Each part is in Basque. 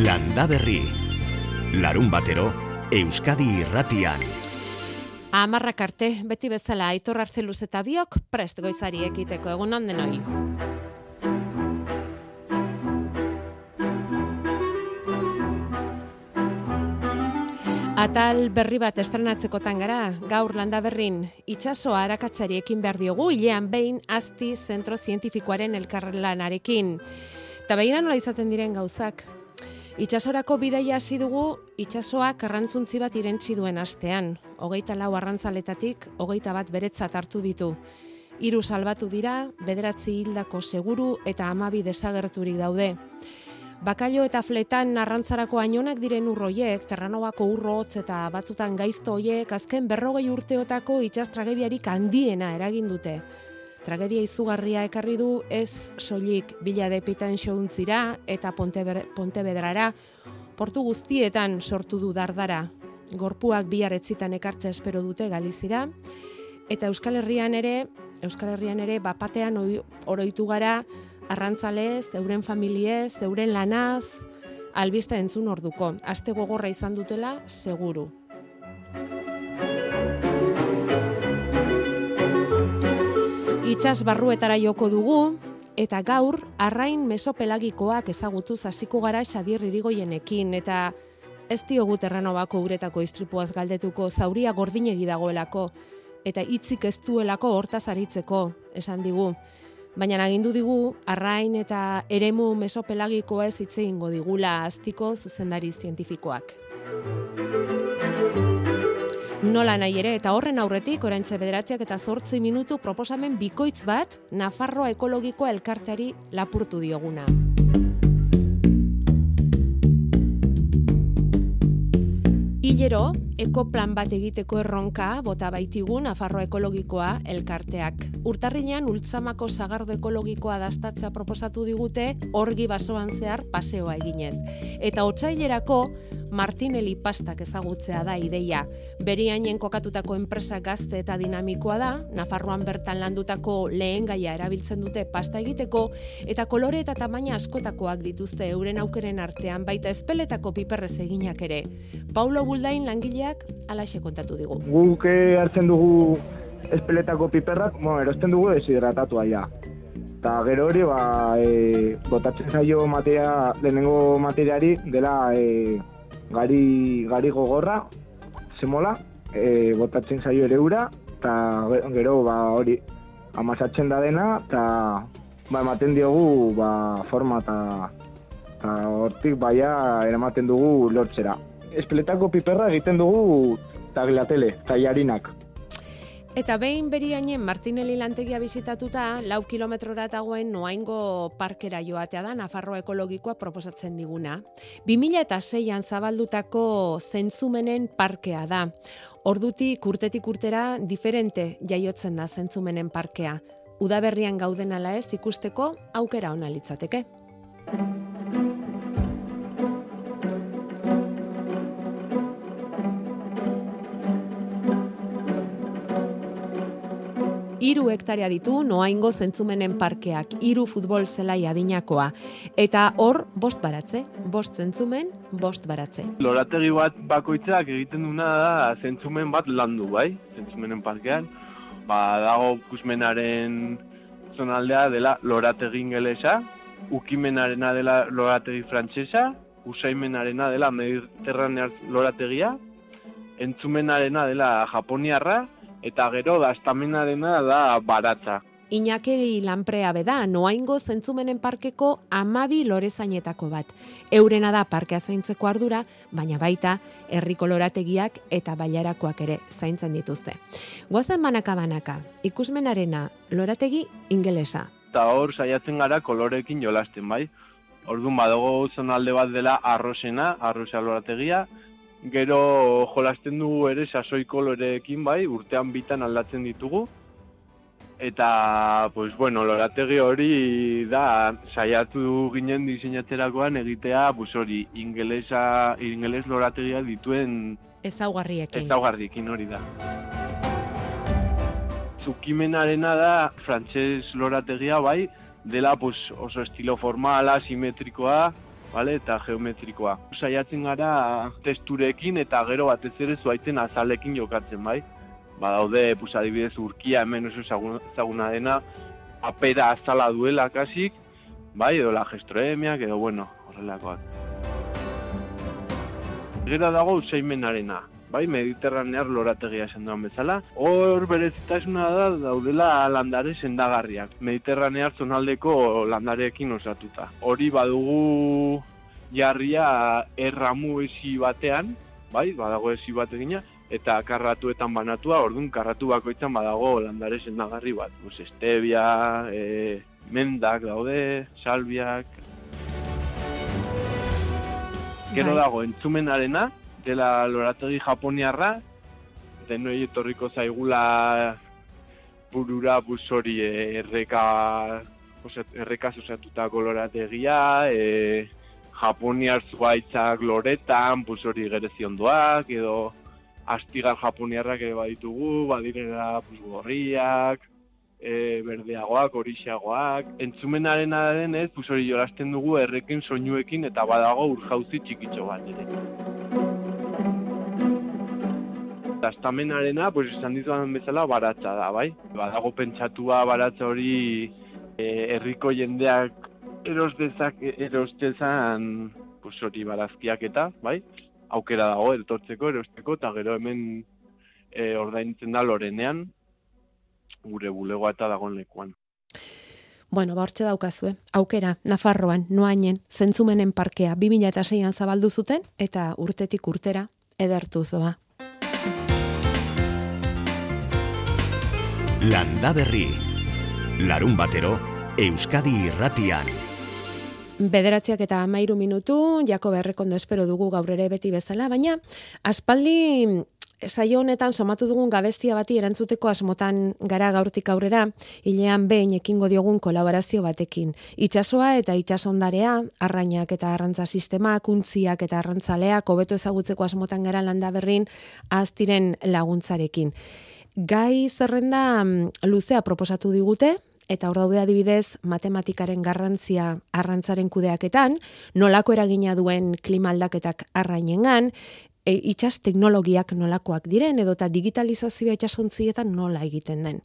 Landa Berri. Larun batero, Euskadi irratian. Amarrak arte, beti bezala, aitor arzeluz eta biok, prest goizari ekiteko egun denoi. Atal berri bat estrenatzekotan gara, gaur landa berrin, itxasoa arakatzari ekin behar diogu, hilean behin azti zentro zientifikoaren elkarlanarekin. Eta behira nola izaten diren gauzak. Itxasorako bidaia hasi dugu, itxasoa karrantzuntzi bat irentzi duen astean. Hogeita lau arrantzaletatik, hogeita bat beretzat hartu ditu. Hiru salbatu dira, bederatzi hildako seguru eta amabi desagerturik daude. Bakailo eta fletan narrantzarako ainonak diren urroiek, terranovako urro hotz eta batzutan gaizto hoiek, azken berrogei urteotako itxas tragediarik handiena eragin dute. Tragedia izugarria ekarri du ez soilik bila de pitan xountzira eta Pontevedrara, portu guztietan sortu du dardara. Gorpuak bihar etzitan ekartze espero dute Galizira, eta Euskal Herrian ere, Euskal Herrian ere, bapatean oroitu gara, arrantzalez, euren familiez, euren lanaz, albista entzun orduko. Aste gogorra izan dutela, seguru. Itxas barruetara joko dugu, eta gaur, arrain mesopelagikoak ezagutu hasiko gara Xabier Irigoienekin, eta ez diogu terranobako uretako istripuaz galdetuko zauria gordinegi dagoelako, eta hitzik ez duelako hortaz aritzeko, esan digu baina agindu digu arrain eta eremu mesopelagikoa ez hitze ingo digula aztiko zuzendari zientifikoak. Nola nahi ere, eta horren aurretik, orantxe bederatziak eta zortzi minutu proposamen bikoitz bat, Nafarroa ekologikoa elkarteari lapurtu dioguna. Hilero, ekoplan bat egiteko erronka bota baitigun Nafarro ekologikoa elkarteak. Urtarrinean ultzamako zagardo ekologikoa dastatzea proposatu digute orgi basoan zehar paseoa eginez. Eta otsailerako Martinelli pastak ezagutzea da ideia. Beriainen kokatutako enpresa gazte eta dinamikoa da, Nafarroan bertan landutako lehen gaia erabiltzen dute pasta egiteko, eta kolore eta tamaina askotakoak dituzte euren aukeren artean, baita espeletako piperrez eginak ere. Paulo Buldain langileak alaxe kontatu digu. Guk hartzen dugu espeletako piperrak, mo, erosten dugu deshidratatu aia. Eta gero hori, ba, e, botatzen zaio materia, lehenengo materiari, dela e, gari, gari gogorra, zemola, e, botatzen zaio ere ura, eta gero ba, hori amasatzen da dena, eta ba, ematen diogu ba, forma eta hortik baia eramaten dugu lortzera. Espeletako piperra egiten dugu taglatele, taiarinak. Eta behin beriainen Martinelli lantegia bizitatuta, lau kilometrora dagoen noaingo parkera joatea da, Nafarroa ekologikoa proposatzen diguna. 2000 eta zeian zabaldutako zentzumenen parkea da. Ordutik urtetik urtera diferente jaiotzen da zentzumenen parkea. Udaberrian gauden ala ez ikusteko aukera ona litzateke. Iru hektarea ditu noaingo zentzumenen parkeak, iru futbol zelai adinakoa. Eta hor, bost baratze, bost zentzumen, bost baratze. Lorategi bat bakoitzak egiten duna da zentzumen bat landu, bai? Zentzumenen parkean. Ba, dago kusmenaren zonaldea dela lorategi ingelesa, ukimenarena dela lorategi frantsesa, usaimenarena dela mediterranear lorategia, entzumenarena dela japoniarra, eta gero dena da baratza. Iñakeri lanprea beda, noaingo zentzumenen parkeko amabi lorezainetako bat. Eurena da parkea zaintzeko ardura, baina baita herriko lorategiak eta bailarakoak ere zaintzen dituzte. Goazen banaka banaka, ikusmenarena lorategi ingelesa. Eta hor saiatzen gara kolorekin jolasten bai. Orduan badago zonalde bat dela arrosena, arrosa lorategia, Gero jolasten dugu ere sasoi koloreekin bai, urtean bitan aldatzen ditugu. Eta, pues bueno, lorategi hori da, saiatu ginen diseinatzerakoan egitea, pues hori, ingelesa, ingeles lorategia dituen... Ezaugarriekin. Ezaugarriekin hori da. Zukimenarena da, frantses lorategia bai, dela pues, oso estilo formala, simetrikoa, Vale, eta geometrikoa. Saiatzen gara testurekin eta gero batez ere zuaiten azalekin jokatzen, bai? Ba, daude, pues, adibidez, urkia hemen oso ezagun- ezaguna dena, apera azala duela kasik, bai, edo la gestroemiak, edo bueno, horrelakoak. Gero dago usaimenarena, bai, mediterranear lorategia esan duan bezala. Hor berezitasuna da daudela landare sendagarriak, mediterranear zonaldeko landareekin osatuta. Hori badugu jarria erramu esi batean, bai, badago esi bat egina, eta karratuetan banatua, orduan karratu bakoitzan badago landare sendagarri bat. Pues, estebia, e, mendak daude, salbiak. Gero Bai. dago entzumenarena, dela lorategi japoniarra, denoi etorriko zaigula burura bus hori eh, erreka osat, errekaz osatutako lorategia, e, japoniar zuaitzak loretan, bus hori gereziondoak, edo astigar japoniarrak ere baditugu, badirera gorriak, e, berdeagoak, horixagoak. Entzumenaren denez, bus hori jolasten dugu errekin soinuekin eta badago urjauzi txikitxo bat ere. Tastamenarena, pues esan dituan bezala, baratza da, bai? Badago pentsatua baratza hori eh, herriko jendeak eros dezak, eros dezan, pues hori barazkiak eta, bai? Aukera dago, etortzeko, erosteko, eta gero hemen e, ordaintzen da lorenean, gure bulegoa eta dagoen lekuan. Bueno, ba hortxe daukazue. Aukera, Nafarroan, Noainen, Zentzumenen parkea 2006an zabaldu zuten eta urtetik urtera edertuz doa. Landa Berri. Larun batero, Euskadi irratian. Bederatziak eta amairu minutu, jako berrekondo espero dugu gaur ere beti bezala, baina aspaldi saio honetan somatu dugun gabestia bati erantzuteko asmotan gara gaurtik aurrera, hilean behin ekingo diogun kolaborazio batekin. Itsasoa eta itsasondarea, arrainak eta arrantza sistema, kuntziak eta arrantzaleak hobeto ezagutzeko asmotan gara landa berrin aztiren laguntzarekin. Gai zerrenda mm, luzea proposatu digute, eta hor daude adibidez matematikaren garrantzia arrantzaren kudeaketan, nolako eragina duen klima aldaketak arrainengan, e, itxas teknologiak nolakoak diren edota digitalizazioa itsasontzietan nola egiten den.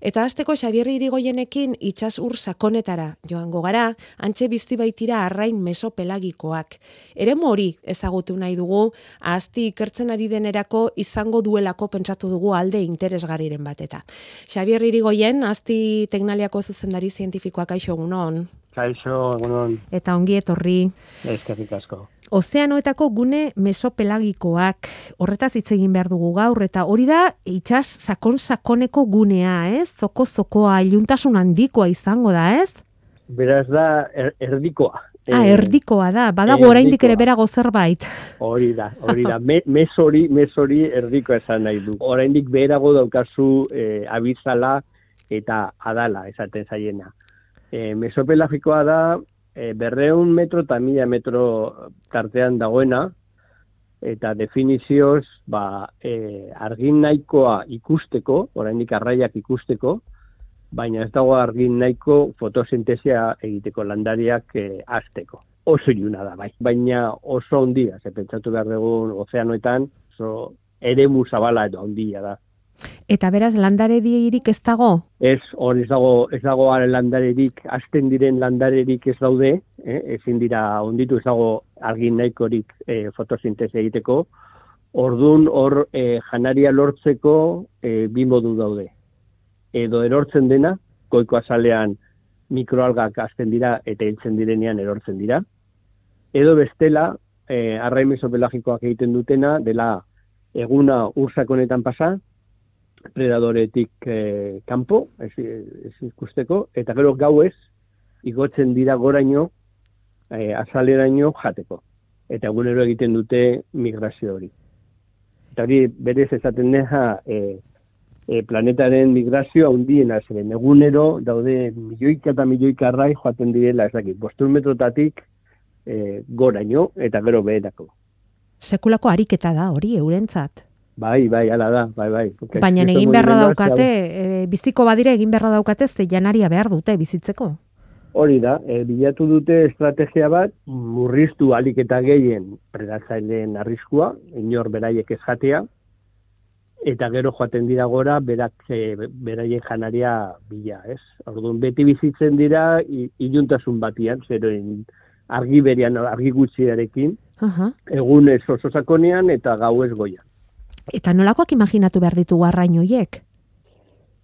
Eta hasteko Xabier Irigoienekin itsas ur sakonetara joango gara, antxe bizti baitira arrain mesopelagikoak. Eremu hori ezagutu nahi dugu, ahazti ikertzen ari denerako izango duelako pentsatu dugu alde interesgarriren bateta. Xabier Irigoien, ahazti teknaliako zuzendari zientifikoak aixo egunon. Kaixo, egunon, Eta ongi etorri. eskerrik asko. Ozeanoetako gune mesopelagikoak horretaz hitz egin behar dugu gaur eta hori da itsas sakon sakoneko gunea, ez? Zoko zokoa iluntasun handikoa izango da, ez? Beraz da, er, erdikoa. Ah, Eh, erdikoa da. Badago oraindik ere berago zerbait. Hori da, hori da. Me, mes hori, mes hori erdikoa esan nahi du. Oraindik beherago daukazu eh, abizala eta adala esaten zaiena. Eh, mesopelagikoa da, eh, berreun metro eta mila metro tartean dagoena, eta definizioz, ba, eh, argin nahikoa ikusteko, oraindik arraiak ikusteko, baina ez dago argin nahiko fotosintesia egiteko landariak eh, azteko. Oso iluna da, bai. Baina oso ondia, ze pentsatu behar dugun ozeanoetan, oso eremu zabala edo ondia da. Eta beraz landare dieirik ez dago? Ez, hor ez dago, ez dago landarerik, azten diren landarerik ez daude, eh? ezin dira onditu ez dago argin nahikorik eh, fotosintese egiteko, Ordun hor eh, janaria lortzeko eh, bi modu daude. Edo erortzen dena, goiko azalean mikroalgak azten dira eta hiltzen direnean erortzen dira. Edo bestela, eh, arrain mesopelagikoak egiten dutena, dela eguna ursakonetan pasa, predadoretik eh, kanpo, ez, ez ikusteko, eta gero gauez, igotzen dira goraino, eh, azaleraino jateko. Eta egunero egiten dute migrazio hori. Eta hori berez esaten deja eh, eh, planetaren migrazioa handiena zeren egunero daude milioika eta milioika arrai joaten direla ez dakit, bostun metrotatik eh, goraino eta gero beherako. Sekulako ariketa da hori eurentzat. Bai, bai, ala da, bai, bai. Baina Kriston egin beharra daukate, e, biziko badire egin beharra daukate ze janaria behar dute bizitzeko. Hori da, e, bilatu dute estrategia bat, murriztu alik eta gehien predatzaileen arriskua, inor beraiek ez jatea, eta gero joaten dira gora, berak e, beraien janaria bila, ez? Orduan, beti bizitzen dira iluntasun batian, zeroen argi berian, argi gutxiarekin, Aha. egun ez oso sakonean eta gau ez goian. Eta nolakoak imaginatu behar ditugu arrain hoiek?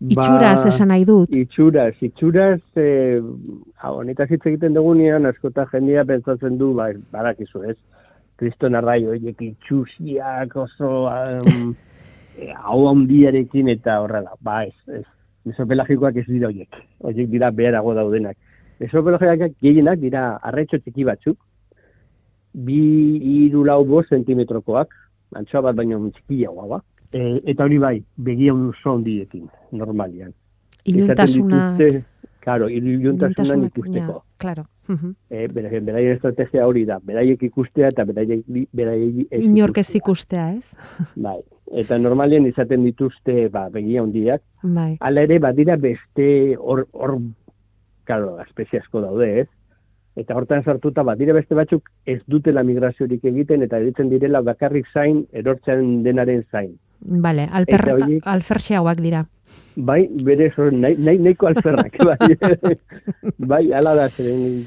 Itxuraz esan nahi dut. Itxuraz, itxuraz, e, honetaz hitz egiten dugunean, askota jendia pentsatzen du, ba, badakizu ez, kriston arrai horiek itxusiak oso um, hau handiarekin eta horrela, ba ez, ez. Mesopelagikoak ez dira horiek, horiek dira beharago daudenak. Mesopelagikoak gehienak dira arretxo txiki batzuk, bi hiru lau bost zentimetrokoak, antxoa bat baino txikiagoa ba. E, eta hori bai, begia oso handiekin, normalian. Iluntasuna. Dituzte, Claro, iluntasuna ikusteko. ja, Claro. Mhm. Eh, beraien, beraien estrategia hori da, beraiek ikustea eta beraiek, beraiek ez Inork ez ikustea. ez? Bai. Eta normalien izaten dituzte ba, begia handiak. Bai. Hala ere, badira beste hor, hor, claro, espezie asko daude, ez? Eta hortan sartuta, badira beste batzuk ez dutela migraziorik egiten eta editzen direla bakarrik zain, erortzen denaren zain. Bale, alper, horiek- alferxeagoak dira. Bai, bere nahi, nahi, nahiko alferrak, bai. bai, ala da,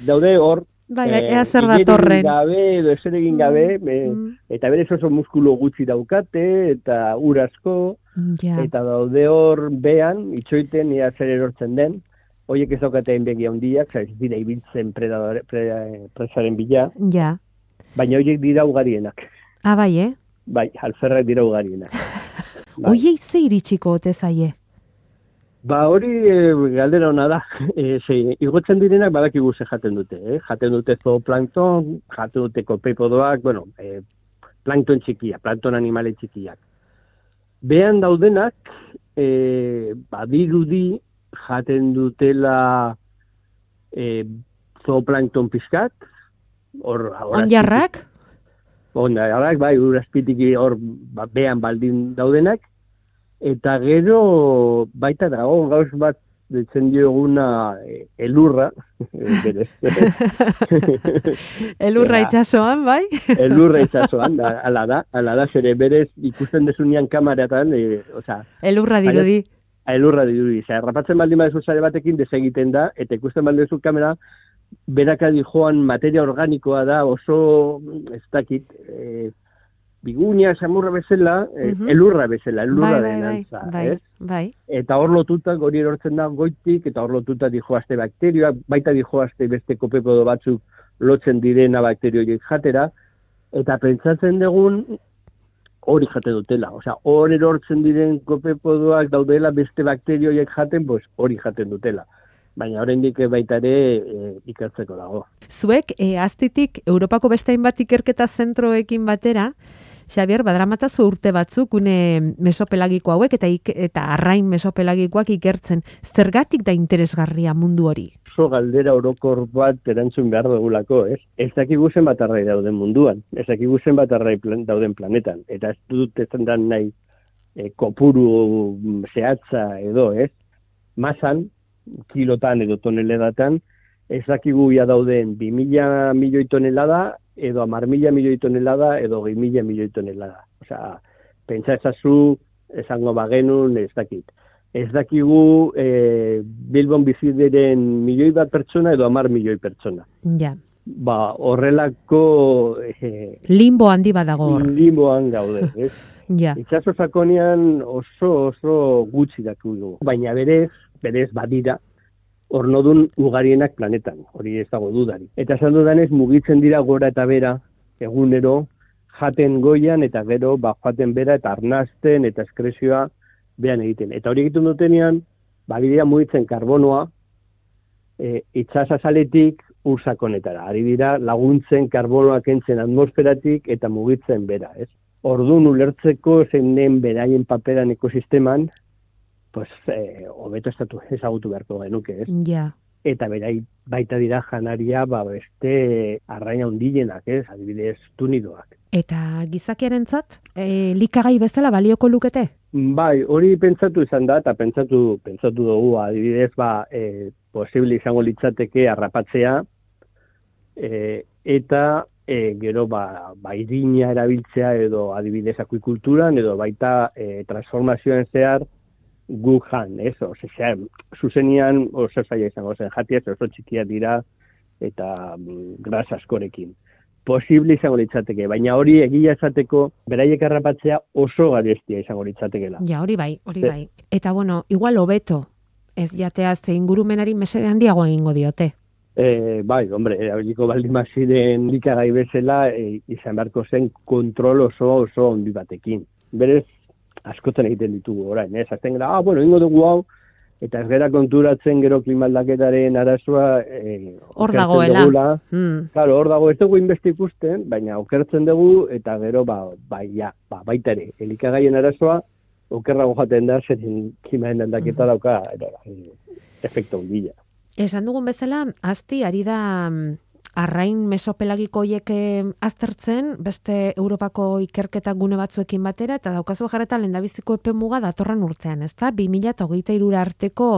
daude hor, Bai, eh, ea zer datorren. gabe, edo ezer egin gabe, Mm, eta berez oso muskulu gutxi daukate, eta ur asko, Ja. eta daude hor bean, itxoiten, ea zer erortzen den, hoiek ez daukate begi handiak, ez dira ibiltzen predadore, pre, presaren bila, Ja. baina hoiek dira ugarienak. Ah, bai, eh? Bai, alferrak dira ugarienak. Bai. Oiei ze iritsiko ote zaie? Ba hori e, galdera ona da. E, ze, igotzen direnak badakigu ze jaten dute. Eh? Jaten dute zooplankton, jaten dute kopepodoak, bueno, e, plankton txikia, plankton animale txikiak. Behan daudenak, e, badirudi jaten dutela e, zooplankton pizkat, hor Onjarrak? Ondarrak, bai, urazpitik hor ba, behan baldin daudenak, eta gero baita dago gauz bat ditzen dioguna e, elurra, berez, Elurra itxasoan, bai? elurra itzazoan, da, ala da, ala da, zere berez ikusten desunean kamaratan, e, oza, Elurra dirudi. Elurra dirudi, zera, rapatzen baldin badezu sare batekin desegiten da, eta ikusten baldin badezu kamera, berakadi joan materia organikoa da, oso, ez dakit, e, bigunia, samurra bezala, e, Mhm. elurra bezala, elurra Bai, bai, den bai, antza, bai, ez? bai. Eta hor lotuta gori erortzen da goitik, eta hor lotuta dijoazte bakterioak, baita dijoazte beste kopepodo batzuk lotzen direna bakterioiek jatera, eta pentsatzen dugun hori jate dutela. Osea, hor erortzen diren kopepodoak daudela beste bakterioiek jaten, pues hori jaten dutela. Baina oraindik baita ere e, ikertzeko dago. Zuek, e, aztitik, Europako beste hainbat ikerketa zentroekin batera, Xabier, badramatzazu urte batzuk une mesopelagiko hauek eta ik, eta arrain mesopelagikoak ikertzen. Zergatik da interesgarria mundu hori? oso galdera orokor bat erantzun behar dugulako, ez? Ez dakigu zenbat arrai dauden munduan, ez dakigu zenbat arrai plan, dauden planetan, eta ez dut ez da nahi e, kopuru mm, zehatza edo, ez? Masan, kilotan edo toneledatan, ez dakigu ja dauden 2000 milioi tonelada, edo 10.000 milioi tonelada, edo 2.000 milioi tonelada. Osea, pentsa ezazu, esango bagenun, ez dakit ez dakigu e, Bilbon bizi diren milioi bat pertsona edo hamar milioi pertsona. Ja, Ba, horrelako e, limbo handi badago hor. limoan gaude, ez? Ja, Itxaso sakonean oso oso gutxi dakigu. Baina berez, berez badira, ornodun ugarienak planetan, hori ez dago dudari. Eta esan dudanez, mugitzen dira gora eta bera, egunero, jaten goian eta gero, ba, joaten bera eta arnazten eta eskrezioa behan egiten. Eta hori egiten dutenean, badira mugitzen karbonoa, e, itxasazaletik ursakonetara. Ari dira laguntzen karbonoa kentzen atmosferatik eta mugitzen bera, ez? Orduan ulertzeko zein den beraien paperan ekosisteman, pues, eh, hobeto estatu ezagutu beharko genuke, ez? ja. Eta berai baita dira janaria, ba, beste arraina hundilenak, ez? Adibidez, tunidoak. Eta gizakiarentzat, e, likagai bezala balioko lukete? Bai, hori pentsatu izan da, eta pentsatu, pentsatu dugu, adibidez, ba, e, posible izango litzateke harrapatzea, e, eta e, gero ba, ba erabiltzea edo adibidez akuikulturan edo baita e, transformazioen zehar gu jan, ez? Ose, zera, zuzenian oso zaila izango zen, jatia oso txikia dira eta mm, gras askorekin. Posible izango litzateke, baina hori egia esateko beraiek harrapatzea oso garestia izango litzatekela. Ja, hori bai, hori bai. Eta bueno, igual hobeto ez jatea ze ingurumenari mesede handiago egingo diote. E, bai, hombre, erabiliko baldin maziren likagai bezala, e, izan beharko zen kontrol oso oso ondi batekin. Berez, askotan egiten ditugu orain, ez? Azten gara, ah, bueno, ingo dugu hau, eta ez gara konturatzen gero klimaldaketaren arazoa e, hor dagoela. Hmm. Claro, hor dago ez dugu inbesti ikusten, baina okertzen dugu, eta gero, ba, bai, ja, ba, baita ere, elikagaien arazoa, okerrago jaten da, zerin klimaren aldaketa hmm. dauka, eta, e, efektu ondila. Esan dugun bezala, azti, ari da mm, arrain mesopelagiko hoiek aztertzen, beste Europako ikerketa gune batzuekin batera, eta daukazu jarreta lendabiziko epe muga datorren urtean, ez da? 2008 arteko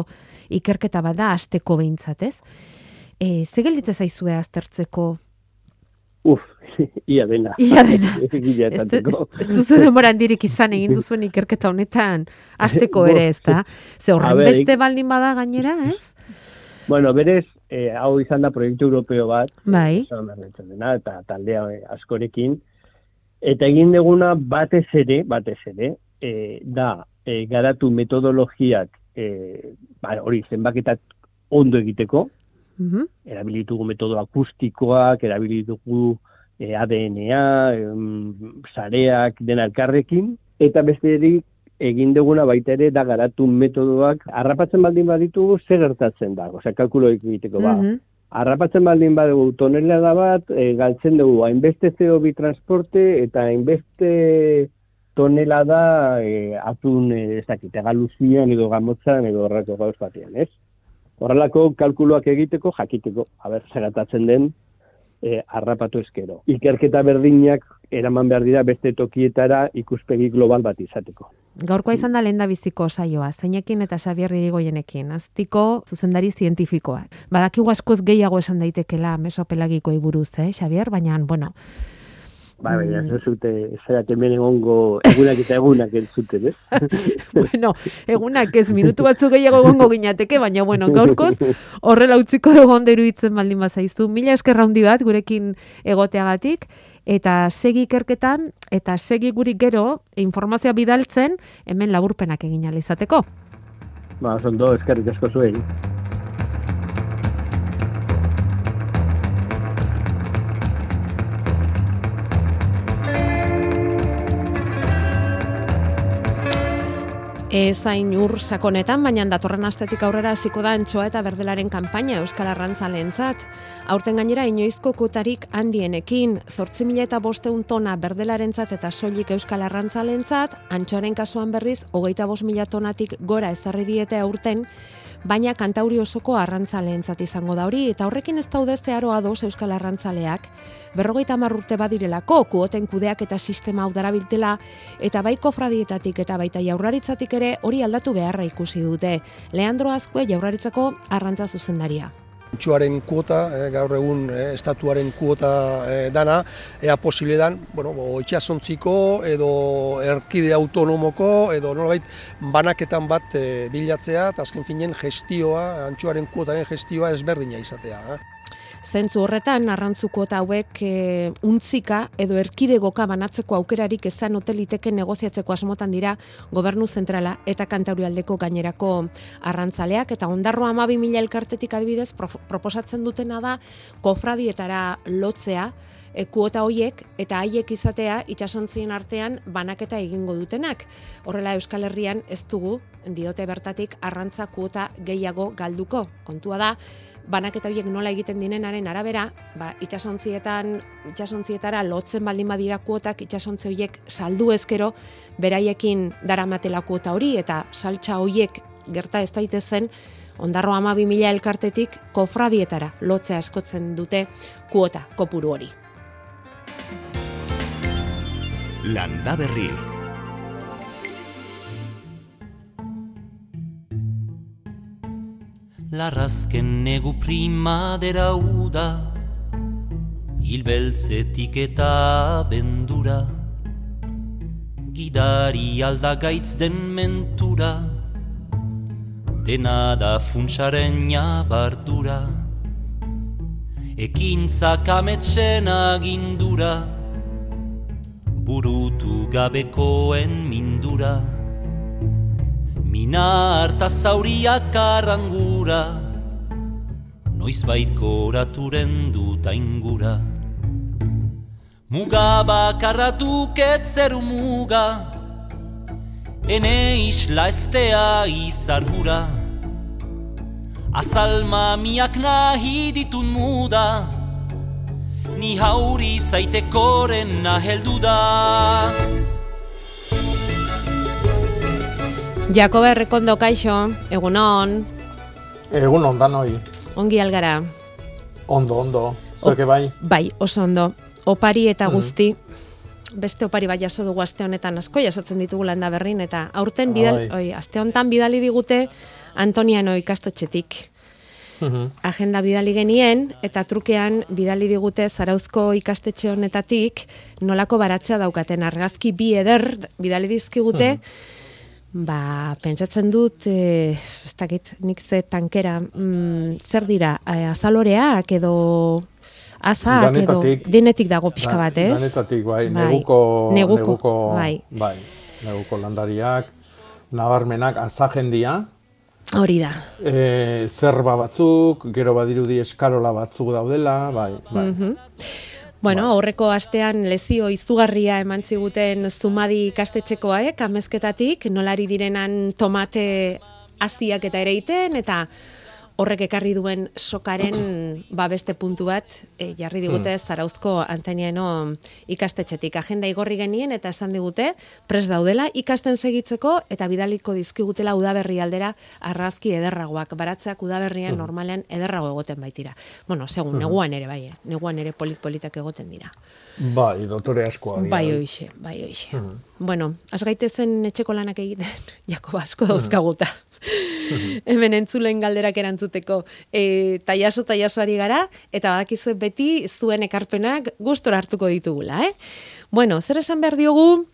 ikerketa bada azteko behintzat, ez? E, Zegelitze zaizue aztertzeko? Uf, ia dena. Ia dena. ez, ez duzu demoran dirik izan egin duzuen ikerketa honetan azteko ere, ez da? Ze horren beste baldin bada gainera, ez? Bueno, berez, eh, hau izan da proiektu europeo bat, bai. dena, eta taldea eh, askorekin, eta egin deguna batez ere, batez ere, eh, da, eh, garatu metodologiak, eh, ba, hori, zenbaketak ondo egiteko, uh -huh. erabilitugu metodo akustikoak, erabilitugu eh, ADNA, eh, sareak, dena elkarrekin, eta beste egin duguna baita ere da garatu metodoak harrapatzen baldin baditugu ze gertatzen da, osea kalkulo egiteko ba. Mm Harrapatzen baldin badugu tonelada bat, e, galtzen dugu hainbeste CO2 transporte eta hainbeste tonelada e, atun e, ez dakit, galuzian edo gamotzan edo horreko gauz batean, ez? Horrelako kalkuloak egiteko jakiteko, haber, zeratatzen den, e, arrapatu eskero. Ikerketa berdinak eraman behar dira beste tokietara ikuspegi global bat izateko. Gaurkoa izan da lehen biziko saioa, zeinekin eta Xabier Irigoyenekin, aztiko zuzendari zientifikoa. Badakigu askoz gehiago esan daitekela mesopelagiko iburuz, eh, Xabier, baina, bueno, Ba, baina, mm. ez zute, zerat hemen egongo egunak eta egunak ez zute, ez? bueno, egunak ez minutu batzu gehiago egongo ginateke, baina, bueno, gaurkoz, horrela utziko egon deru itzen baldin bazaizu. Mila eskerra hundi bat, gurekin egoteagatik, eta segi ikerketan, eta segi guri gero, informazioa bidaltzen, hemen laburpenak egin alizateko. Ba, zondo, eskerrik asko zuen. Ezain ur sakonetan, baina datorren astetik aurrera hasiko da antxoa eta berdelaren kanpaina Euskal Arrantzaleentzat. Aurten gainera inoizko kutarik handienekin, zortzi mila eta bosteun tona berdelarentzat eta soilik Euskal Arrantzaleentzat, antxoaren kasuan berriz, hogeita bost mila tonatik gora ezarri diete aurten, baina kantauri osoko arrantzaleentzat izango da hori, eta horrekin ez daude zeharoa doz Euskal Arrantzaleak, berrogeita urte badirelako, kuoten kudeak eta sistema hau darabiltela, eta bai kofradietatik eta baita jaurraritzatik ere hori aldatu beharra ikusi dute. Leandro Azkue jaurraritzako arrantza zuzendaria. Txuaren kuota, eh, gaur egun eh, estatuaren kuota eh, dana, ea posible dan, bueno, itxasontziko edo erkide autonomoko edo nolabait banaketan bat eh, bilatzea, eta azken finen gestioa, antxuaren kuotaren gestioa ezberdina izatea. Eh. Zentzu horretan, arrantzuko eta hauek e, untzika edo erkidegoka banatzeko aukerarik ezan hoteliteke negoziatzeko asmotan dira gobernu zentrala eta kantaurialdeko gainerako arrantzaleak eta ondarro amabi mila elkartetik adibidez proposatzen dutena da kofradietara lotzea e, kuota hoiek eta haiek izatea itxasontzien artean banaketa egingo dutenak. Horrela Euskal Herrian ez dugu, diote bertatik, arrantza kuota gehiago galduko. Kontua da, banaketa horiek nola egiten dinenaren arabera, ba, itxasontzietan, itxasontzietara lotzen baldin badira kuotak, itxasontze horiek saldu ezkero, beraiekin daramatela kuota hori, eta saltza horiek gerta ez daitezen, ondarro ama mila elkartetik kofradietara lotzea askotzen dute kuota kopuru hori. Landa berri. Larrazken negu primadera uda Hilbeltzetik eta bendura. Gidari aldagaitz den mentura Dena da funtsaren bardura. Ekintza kametsen agindura Burutu gabekoen mindura Mina harta zauriak arrangura Noiz bait goraturen dut aingura. Muga bakarra duket zeru muga Ene isla estea izargura Azal mamiak nahi ditun muda Ni hauri zaitekoren naheldu da Jakoba Errekondo kaixo, egunon, Egun ondan hoi. ongi algara. Ondo, ondo. Zueke bai? Bai, oso ondo. Opari eta Mhm. guzti, beste opari bat jaso dugu aste honetan asko jasotzen ditugu landa berrin, eta aurten bidal, Bai. oi, aste honetan bidali digute Antoniano ikastotxetik. Mhm. Agenda bidali genien, eta trukean bidali digute zarauzko ikastetxe honetatik nolako baratzea daukaten argazki bi eder bidali dizkigute, Ba, pentsatzen dut, e, ez dakit, nik ze tankera, mm, zer dira, e, azaloreak edo azak edo denetik dago pixka bat, ez? Danetatik, bai, Bai, neguko, neguko, bai. bai, neguko landariak, nabarmenak, azajendia, Hori da. e, zerba batzuk, gero badirudi eskarola batzuk daudela, bai, bai. Mhm. Bueno, aurreko astean lezio izugarria eman ziguten zumadi ikastetxekoaek, amezketatik, nolari direnan tomate aziak eta ere iten, eta horrek ekarri duen sokaren ba beste puntu bat e, jarri digute zarauzko anteniano ikastetxetik. Agenda igorri genien eta esan digute pres daudela ikasten segitzeko eta bidaliko dizkigutela udaberri aldera arrazki ederragoak. Baratzeak udaberrian normalean ederrago egoten baitira. Bueno, segun, neguan ere bai, eh? neguan ere polit-politak egoten dira. Bai, dotore askoa. Bai hoixe, bai hoixe. Bueno, has gaitezen etxeko lanak egiten, jako asko dauzkaguta. Hemen entzulen galderak erantzuteko. E, taiaso, taiasoari gara, eta badakizu beti zuen ekarpenak gustora hartuko ditugula, eh? Bueno, zer esan behar diogu,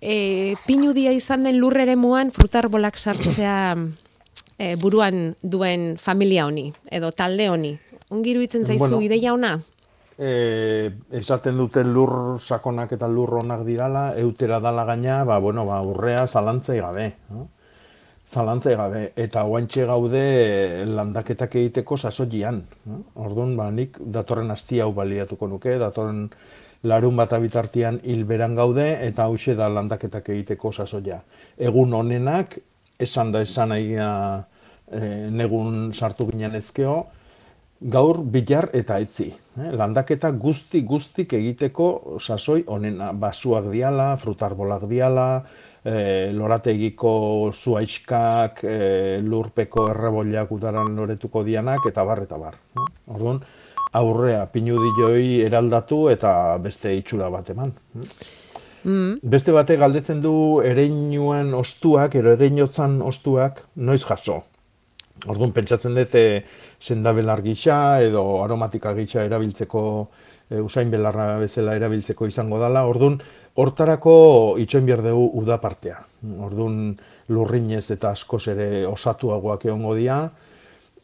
e, pinudia izan den lurrere muan frutarbolak sartzea e, buruan duen familia honi, edo talde honi. Ongi iruditzen zaizu Bueno. ideia ona? E, esaten duten lur sakonak eta lur onak dirala, eutera dala gaina, ba, bueno, ba, urrea zalantzai gabe. No? Zalantzai gabe. Eta guantxe gaude eh, landaketak egiteko sasoian. No? Orduan, ba, nik datorren asti hau baliatuko nuke, datorren larun bat bitartian hilberan gaude, eta hause da landaketak egiteko sasoia. Egun honenak, esan da esan aia e, negun sartu ginen ezkeo, gaur bilar eta etzi. Eh? Landaketa guzti guztik egiteko sasoi onena, basuak diala, frutarbolak diala, e, lorategiko zuaiskak, e, lurpeko erreboliak udaran loretuko dianak, eta bar, eta bar. Eh? Orduan, aurrea pinudilloi eraldatu eta beste itxura bat eman. Mm. Beste bate galdetzen du ereinuen ostuak, ero ereinotzan ostuak, noiz jaso. Orduan pentsatzen dut e, sendabelar gisa edo aromatika gisa erabiltzeko e, usain belarra bezala erabiltzeko izango dala. Orduan hortarako itxoin behar dugu uda partea. Orduan lurrinez eta askoz ere osatuagoak egongo dira.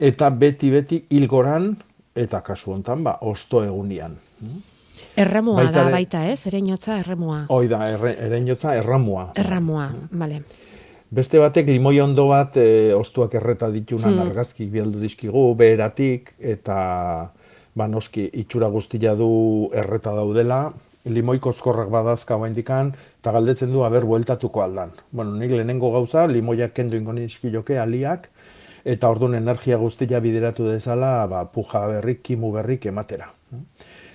Eta beti-beti hilgoran eta kasu hontan ba, osto egunian. Erramua Baita da baita, ez? Ereinotza erramua. Hoi da, erre, ereinotza erramua. Erramua, bale. Beste batek limoi ondo bat e, ostuak erreta ditunan argazkik bialdu dizkigu, beheratik, eta ba, noski itxura guztia du erreta daudela, limoi kozkorrak badazka indikan, eta galdetzen du aber bueltatuko aldan. Bueno, nik lehenengo gauza, limoiak kendu ingo nizkiloke aliak, eta orduan energia guztia bideratu dezala, ba, puja berrik, kimu berrik ematera.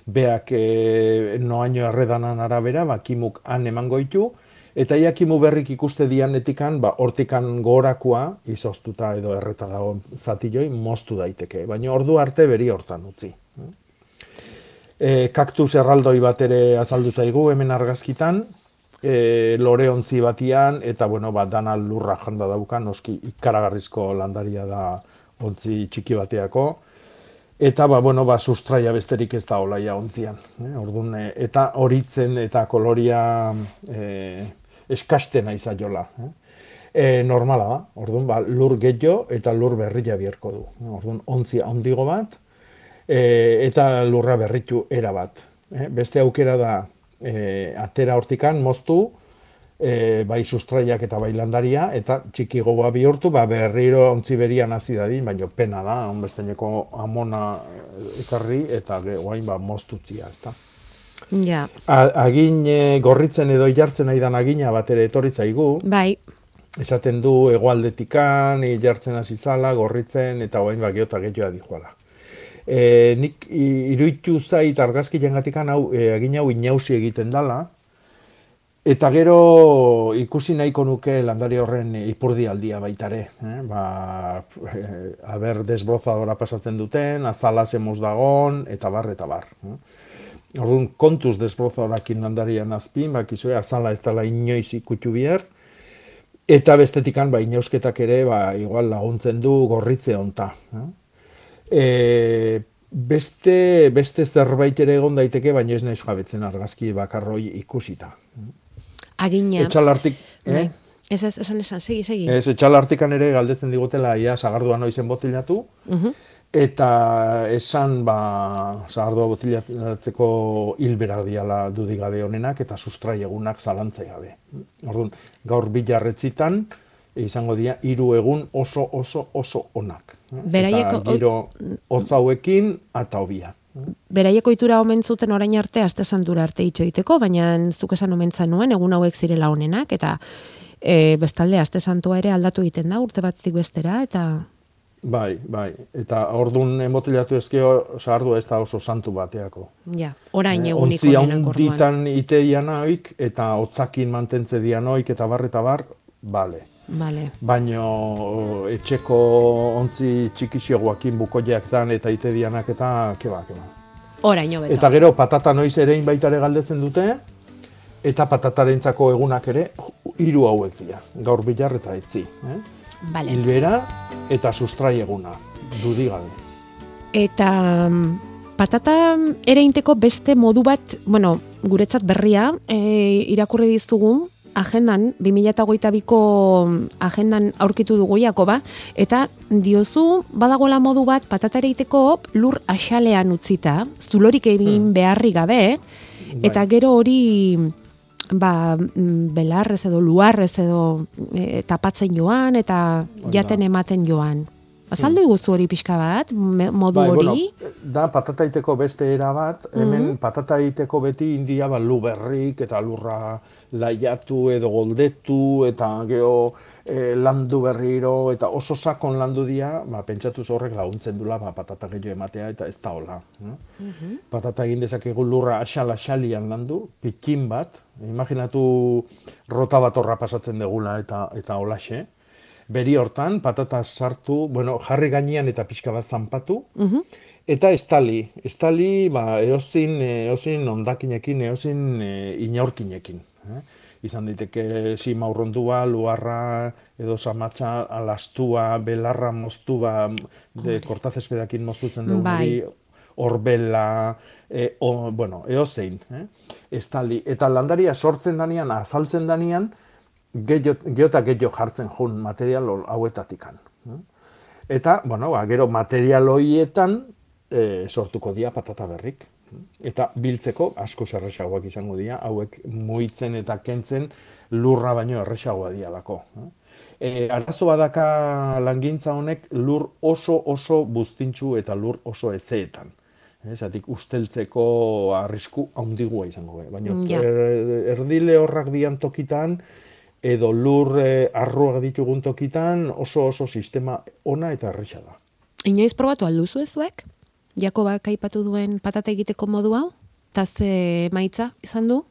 Beak e, noaino erredanan arabera, ba, kimuk han emango ditu, eta ia kimu berrik ikuste dianetikan, ba, hortikan gorakoa, izoztuta edo erreta dago zatilloi, moztu daiteke. Baina ordu arte beri hortan utzi. E, kaktus erraldoi bat ere azaldu zaigu hemen argazkitan, e, lore ontzi batian, eta bueno, ba, dana lurra janda daukan, noski ikaragarrizko landaria da ontzi txiki bateako, eta ba, bueno, ba, sustraia besterik ez da olaia ontzian. Eh? Orduan, eh, eta horitzen eta koloria eskastena izaiola. Eh? E, normala da, orduan, ba, lur getxo eta lur berria bierko du. Orduan, ontzi handigo bat, e, eta lurra berritu era bat. Eh? Beste aukera da, e, atera hortikan, moztu, e, bai sustraiak eta bai landaria, eta txiki gogoa bihurtu, ba, berriro ontzi berian hasi dadin, baina pena da, onbesteneko amona ekarri, eta guain ba, moztutzia, ezta. Ja. agin e, gorritzen edo jartzen nahi dan agina bat ere etorritzaigu. Bai. Esaten du egoaldetikan, jartzen hasi zala, gorritzen, eta guain ba, geota gehioa dijoala. E, nik iruitu zait argazki jengatikan hau, e, agin hau inausi egiten dala, Eta gero ikusi nahiko nuke landari horren ipurdi aldia baitare. Eh? Ba, eh, aber desbrozadora pasatzen duten, azala zemuz dagon, eta bar, eta bar. Eh? Orduan, kontuz desbrozadorakin landarian azpin, bakizue, azala ez dela inoiz ikutu bier, eta bestetikan, ba, inausketak ere, ba, igual laguntzen du gorritze honta. Eh? E, beste, beste zerbait ere egon daiteke, baina ez naiz jabetzen argazki bakarroi ikusita. Agina. Etxalartik, eh? Bai. Ez, ez, esan, esan, segi, segi. Ez, etxalartikan ere galdetzen digutela ia sagardua noizen botilatu, eta esan, ba, sagardua botilatzeko hilberak diala dudigabe honenak, eta sustrai egunak zalantzai gabe. Orduan, gaur bilarretzitan, izango dira hiru egun oso oso oso onak. Beraieko eta giro hotzauekin eta hobia. Beraieko itura omen zuten orain arte aste santura arte itxo egiteko, baina zuk esan omentza nuen egun hauek zirela honenak eta e, bestalde aste santua ere aldatu egiten da urte batzik bestera eta Bai, bai. Eta ordun emotilatu ezkeo sardu ez da oso santu bateako. Ja, orain eh, eguniko nenak orduan. ditan iteian oik, eta otzakin mantentze dian oik, eta bar, eta bar, bale. Vale. Baino etxeko ontzi txikixioakin bukoiak dan eta ite dianak eta keba, keba. Oraino beto. Eta gero patata noiz ere baitare galdetzen dute, eta patatarentzako egunak ere hiru hauek dira. Gaur bilar eta etzi. Eh? Vale. Hilbera eta sustrai eguna. Dudigabe. Eta mm, patata ere inteko beste modu bat, bueno, guretzat berria, e, irakurri dizugu, agendan, 2008ko agendan aurkitu dugu ba, eta diozu badagola modu bat patatare iteko lur asalean utzita, zulorik egin hmm. beharri gabe, bai. eta gero hori ba, belarrez edo luarrez edo e, tapatzen joan eta jaten ematen joan. Azaldu hmm. iguzu hori pixka bat, modu bai, hori? da patataiteko beste era bat, hemen mm patataiteko beti india ba, berrik eta lurra laiatu edo goldetu eta geho e, landu berriro eta oso sakon landu dia, ba, pentsatu horrek laguntzen dula ba, patata gehiago ematea eta ez da hola. Mm Patata egin dezakegu lurra asal-asalian landu, pikin bat, imaginatu rota bat horra pasatzen degula eta eta holaxe. Beri hortan, patata sartu, bueno, jarri gainean eta pixka bat zanpatu, mhm. Eta estali, estali ba, eozin, eozin ondakinekin, eozin e, inaurkinekin. Eh? Izan diteke si maurrondua, luarra, edo samatxa, alastua, belarra moztua, de kortazespedakin moztutzen dugu bai. orbela, e, o, bueno, eozein, eh? estali. Eta landaria sortzen danian, azaltzen danian, geota gehiago jartzen jun material hauetatikan. Eh? Eta, bueno, ba, gero material horietan e, sortuko dia patata berrik eta biltzeko asko erresagoak izango dira, hauek muitzen eta kentzen lurra baino erresagoa dialako. E, arazo badaka langintza honek lur oso oso buztintxu eta lur oso ezeetan. Esatik usteltzeko arrisku handigua izango be. Baina ja. er, erdile horrak dian tokitan, edo lur e, arruak ditugun tokitan, oso oso sistema ona eta erresa da. Inoiz probatu alduzu ezuek? Jakoba kaipatu duen patata egiteko modu hau? Ta ze maitza izan du?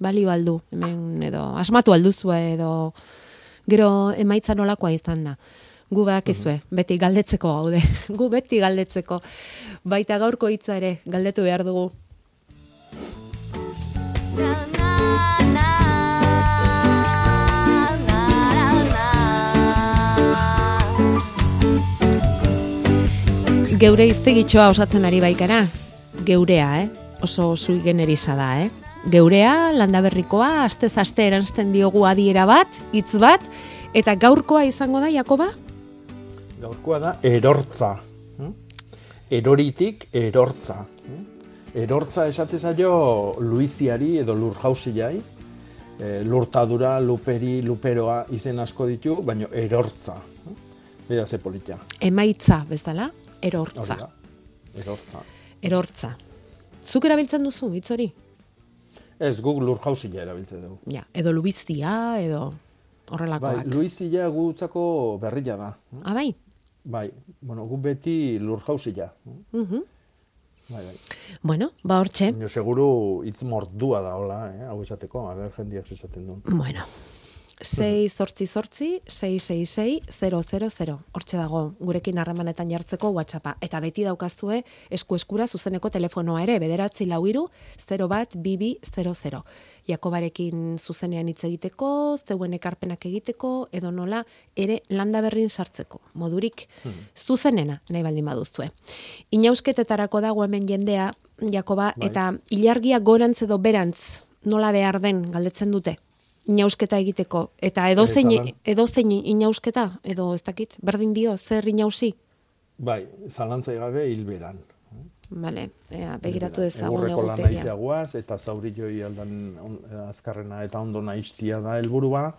Balio aldu, hemen edo asmatu alduzu edo gero emaitza nolakoa izan da. Gu badakizue, mhm. beti galdetzeko gaude. Gu beti galdetzeko. Baita gaurko hitza ere galdetu behar dugu. Geure iztegitxoa osatzen ari baikara. Geurea, eh? Oso sui generisa da, eh? Geurea, landaberrikoa, astez aste erantzten diogu adiera bat, hitz bat, eta gaurkoa izango da, Jakoba? Gaurkoa da erortza. hm? Eroritik erortza. hm? Erortza esate zaio Luiziari edo Lurjausiai, e, lurtadura, luperi, luperoa izen asko ditu, baina erortza. hm? Bera ze politia. Emaitza, bezala? Erortza. Erortza. Erortza. Zuk erabiltzen duzu, hitz hori? Ez, guk lurjausia erabiltzen dugu. Ja, edo lubiztia, edo Bai, horrelakoak. Luizia gutzako berria da. ah, bai? Bai, bueno, gu beti lurjausia. Mhm. Bai, bai. Bueno, ba hortxe. Seguru hitz mordua da hola, eh? hau esateko, a ber, jendiak esaten duen. Bueno. 6 zortzi zortzi, 666 000. Hortxe dago, gurekin harremanetan jartzeko WhatsAppa. Eta beti daukazue esku eskura zuzeneko telefonoa ere, bederatzi lau iru, 0 bat, bibi, 00. Jakobarekin zuzenean hitz egiteko, zeuen ekarpenak egiteko, edo nola, ere landa berrin sartzeko. Modurik zuzenena, nahi baldin baduzue. Inausketetarako dago hemen jendea, Jakoba, Bai. eta ilargia gorantz edo berantz, nola behar den, galdetzen dute inausketa egiteko eta edozein edozein inausketa edo ez dakit berdin dio zer inausi Bai, zalantzai gabe hilberan. Vale, ea, begiratu dezagun Egurreko egutegia. aitea guaz, eta zauri joi aldan on, azkarrena eta ondo naiztia da helburua,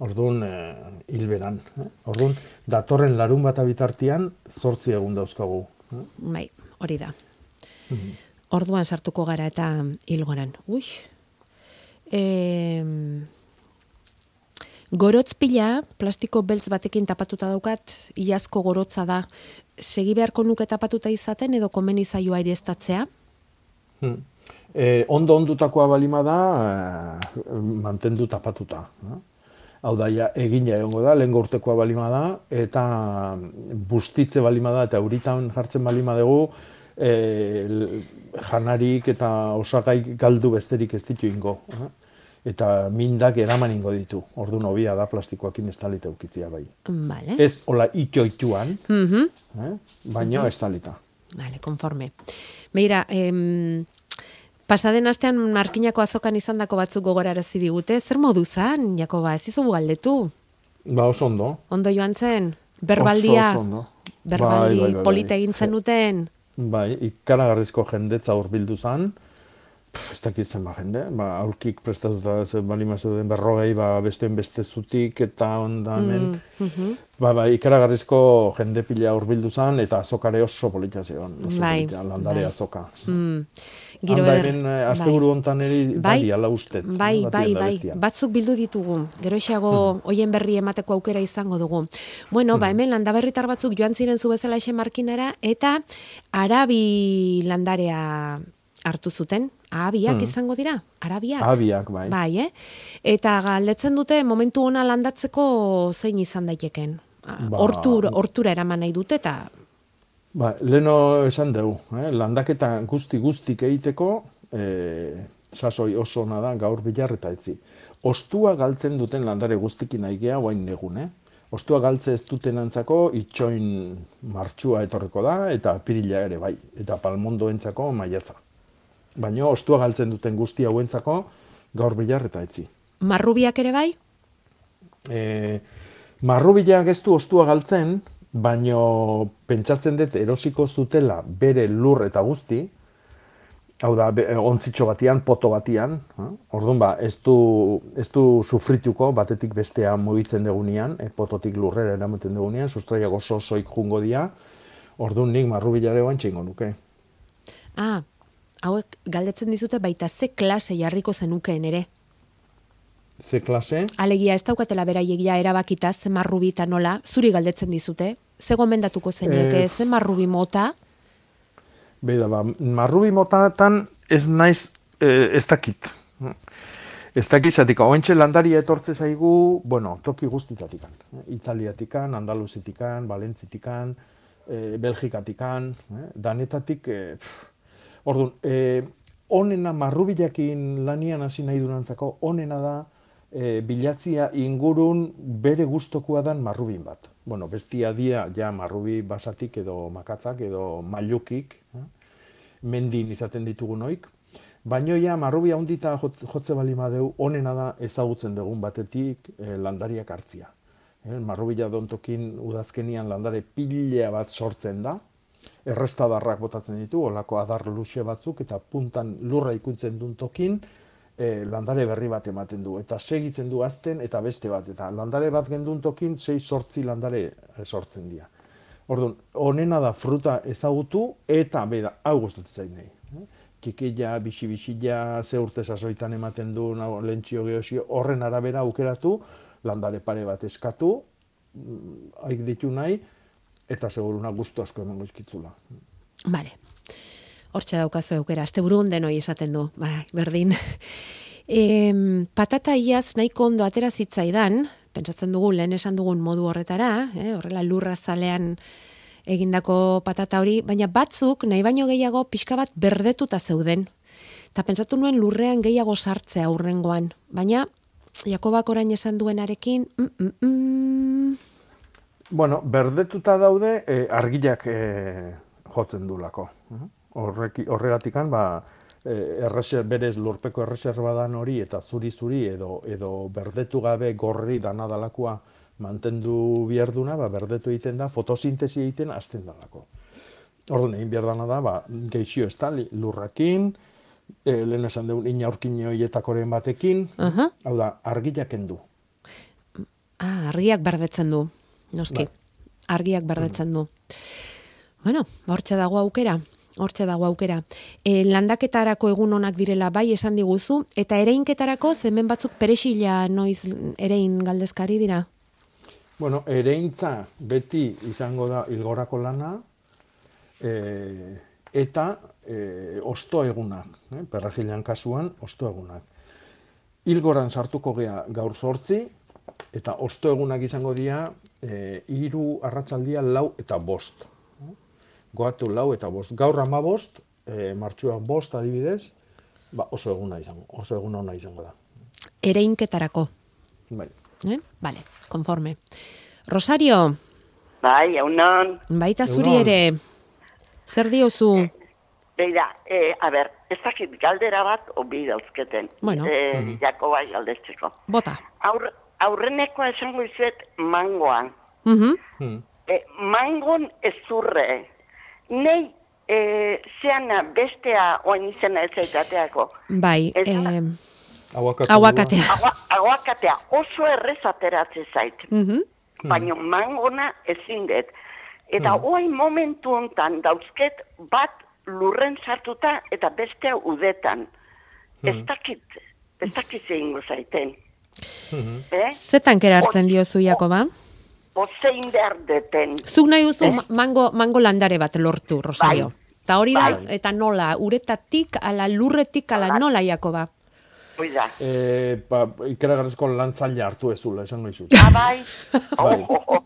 orduan eh, hilberan. eh? Orduan, datorren larun bat bitartean, zortzi egun dauzkagu. Bai, hori da. Mhm. Orduan sartuko gara eta hilgoran. Ui. E, gorotz pila, plastiko beltz batekin tapatuta daukat, iazko gorotza da. Segi beharko nuke tapatuta izaten edo komeni zaioa ireztatzea? Hmm. E, ondo ondutakoa balima da, e, mantendu tapatuta. eh? Hau da, ja, egina egongo da, lehen urtekoa balima da, eta bustitze balima da, eta euritan jartzen balima dugu, e, janarik eta osagai galdu besterik ez ditu ingo. Eta mindak eraman ingo ditu. Ordu nobia da plastikoakin estalita ukitzia bai. Vale. Ez, hola, itxoituan, Mhm. eh? baina estalita. Vale, konforme. Beira, em, pasaden astean markinako azokan izandako batzuk gogorarazi digute, zer modu zan, Jakoba, ez izugu galdetu. Ba, oso ondo. Ondo joan zen, berbaldia, Oso, oso ondo. berbaldi Bai, bai, bai, polita bai. egin zenuten. Bai, ikaragarrizko jendetza hurbildu zan. Ez dakit zenba jende, ba, aurkik prestatuta ze balima zeuden berrogei, ba, besteen beste zutik eta onda hemen. Mhm. Ba, ba, ikaragarrizko jende pila hurbildu zan, eta azokare oso polita zegoen. Oso Bai, polita, landare bai. azoka. Mm. Giro Handa hemen eh, asteburu hontan eri Bai. bai, ala ustet. Bai, bai, bai, batzuk bildu ditugu. Geroxeago hoien berri emateko aukera izango dugu. Bueno, Hmm. ba hemen landaberritar batzuk joan ziren zu bezala ese markinara eta arabi landarea hartu zuten. Ahabiak izango dira, arabiak. Hmm. Abiak, bai. Bai, eh? Eta galdetzen dute momentu ona landatzeko zein izan daiteken. Ba- Hortur, hortura eraman nahi dute eta Ba, leno esan dugu, eh? landaketa guzti guztik egiteko, eh, sasoi oso ona da gaur bilar eta etzi. Ostua galtzen duten landare guztikin nahi gea guain negun, eh? Ostua galtze ez duten antzako itxoin martxua etorreko da, eta apirila ere bai, eta palmondoentzako maiatza. Baina ostua galtzen duten guzti hauentzako gaur bilar eta etzi. marrubiak ere bai? E, marrubilak ez du ostua galtzen, baino pentsatzen dut erosiko zutela bere lur eta guzti, hau da, ontzitxo batian, poto batian, eh? orduan ba, ez du, ez du sufrituko batetik bestea mugitzen degunean, eh, pototik lurrera eramaten degunean, sustraiak oso osoik jungo dia, orduan nik marrubilare oan txingo nuke. Ah, hauek galdetzen dizute baita ze klase jarriko zenukeen ere. Ze klase? Alegia ez daukatela beraiegia erabakita ze marrubi eta nola, zuri galdetzen dizute. Ze gomendatuko zenieke, Eh, ze marrubi mota? Beida, ba, marrubi motatan ez naiz eh, ez dakit. Ez dakit zatik, oentxe landaria etortze zaigu, bueno, toki guztitatikan. Italiatikan, Andaluzitikan, Valentzitikan, eh, Belgikatikan, eh, danetatik, eh, pff. Orduan, eh, onena marrubilakin lanian hasi nahi durantzako, onena da e, bilatzia ingurun bere gustokoa dan marrubin bat. Bueno, bestia dia ja marrubi basatik edo makatzak edo mailukik, eh? mendin izaten ditugun oik. Baino ja marrubi handita jotze bali madeu, onena da ezagutzen dugun batetik e, landariak hartzia. Eh, marrubila dontokin udazkenian landare pila bat sortzen da, errestadarrak botatzen ditu, olako adar luxe batzuk, eta puntan lurra ikuntzen duen tokin, e, landare berri bat ematen du. Eta segitzen du azten eta beste bat. Eta landare bat gendun tokin, sei sortzi landare eh, sortzen dira. Orduan, honena da fruta ezagutu eta beda, hau gustatzen zain nahi. Kikila, bixi-bixila, ze urte sasoitan ematen du, lentsio geosio, horren arabera aukeratu, landare pare bat eskatu, mm, haik ditu nahi, eta seguruna gustu asko emango izkitzula. Vale. Hortxe daukazu eukera, azte burun denoi esaten du, bai, berdin. E, patata iaz nahiko ondo atera zitzaidan, pentsatzen dugu lehen esan dugun modu horretara, eh, horrela lurra zalean egindako patata hori, baina batzuk nahi baino gehiago pixka bat berdetuta zeuden. Eta pentsatu nuen lurrean gehiago sartzea aurrengoan, baina Jakobak orain esan duenarekin, mm, mm, mm. Bueno, berdetuta daude eh, argilak eh, jotzen du lako horregatikan ba eh, errese berez lurpeko erreserbadan hori eta zuri zuri edo edo berdetu gabe gorri danadalakoa mantendu bierduna ba berdetu egiten da fotosintesi egiten hasten dalako. Orduan egin behar da ba geixio ez da lurrakin e, lehen esan dugu inaurkin hoietakoren batekin, hau da, argiak kendu. Ah, argiak berdetzen du, noski. Ba. Argiak berdetzen du. Bueno, hortxe dago aukera. Hortxe dago aukera. E, landaketarako egun onak direla bai esan diguzu, eta ereinketarako zemen batzuk peresila noiz erein galdezkari dira? Bueno, ereintza beti izango da ilgorako lana, e, eta e, osto egunak, eh? perrajilan kasuan, osto egunak. Ilgoran sartuko gea gaur sortzi, eta osto egunak izango dira, e, iru arratsaldia lau eta bost goatu lau eta bost. Gaur ama bost, e, martxuak bost adibidez, ba oso eguna izango, oso eguna ona izango da. Ereinketarako. Bai. Eh? Vale, conforme. Rosario. Bai, egunon. Baita zuri ere. Zer diozu? Beira, eh, a ber, ez dakit galdera bat obi dauzketen. Bueno. Eh, mm. Jako bai galdetzeko. Bota. Aur, aurreneko esango izuet mangoan. Mm -hmm. eh, mangon ezurre, nei e, zean bestea oin izena ez zaitateako. Bai, e, aguakatea. Aguakatea. aguakatea oso errez ateratze zait. Mm Baina mangona ezin dut. Eta mm oain momentu hontan dauzket bat lurren sartuta eta bestea udetan. Mm Ez dakit, ez dakit zein zaiten. Mm eh? Zetan kerartzen diozu, Jakoba? Ozein behar deten. Zuk nahi duzu mango, mango landare bat lortu, Rosario. Bai. Ta hori da, bai. eta nola, uretatik, ala lurretik, ala bai. nola, Jakoba? Oida. Eh, ba, ikeragarrezko lantzaila hartu ezula, esan noizu. Ah, bai. bai. Oh, oh, oh.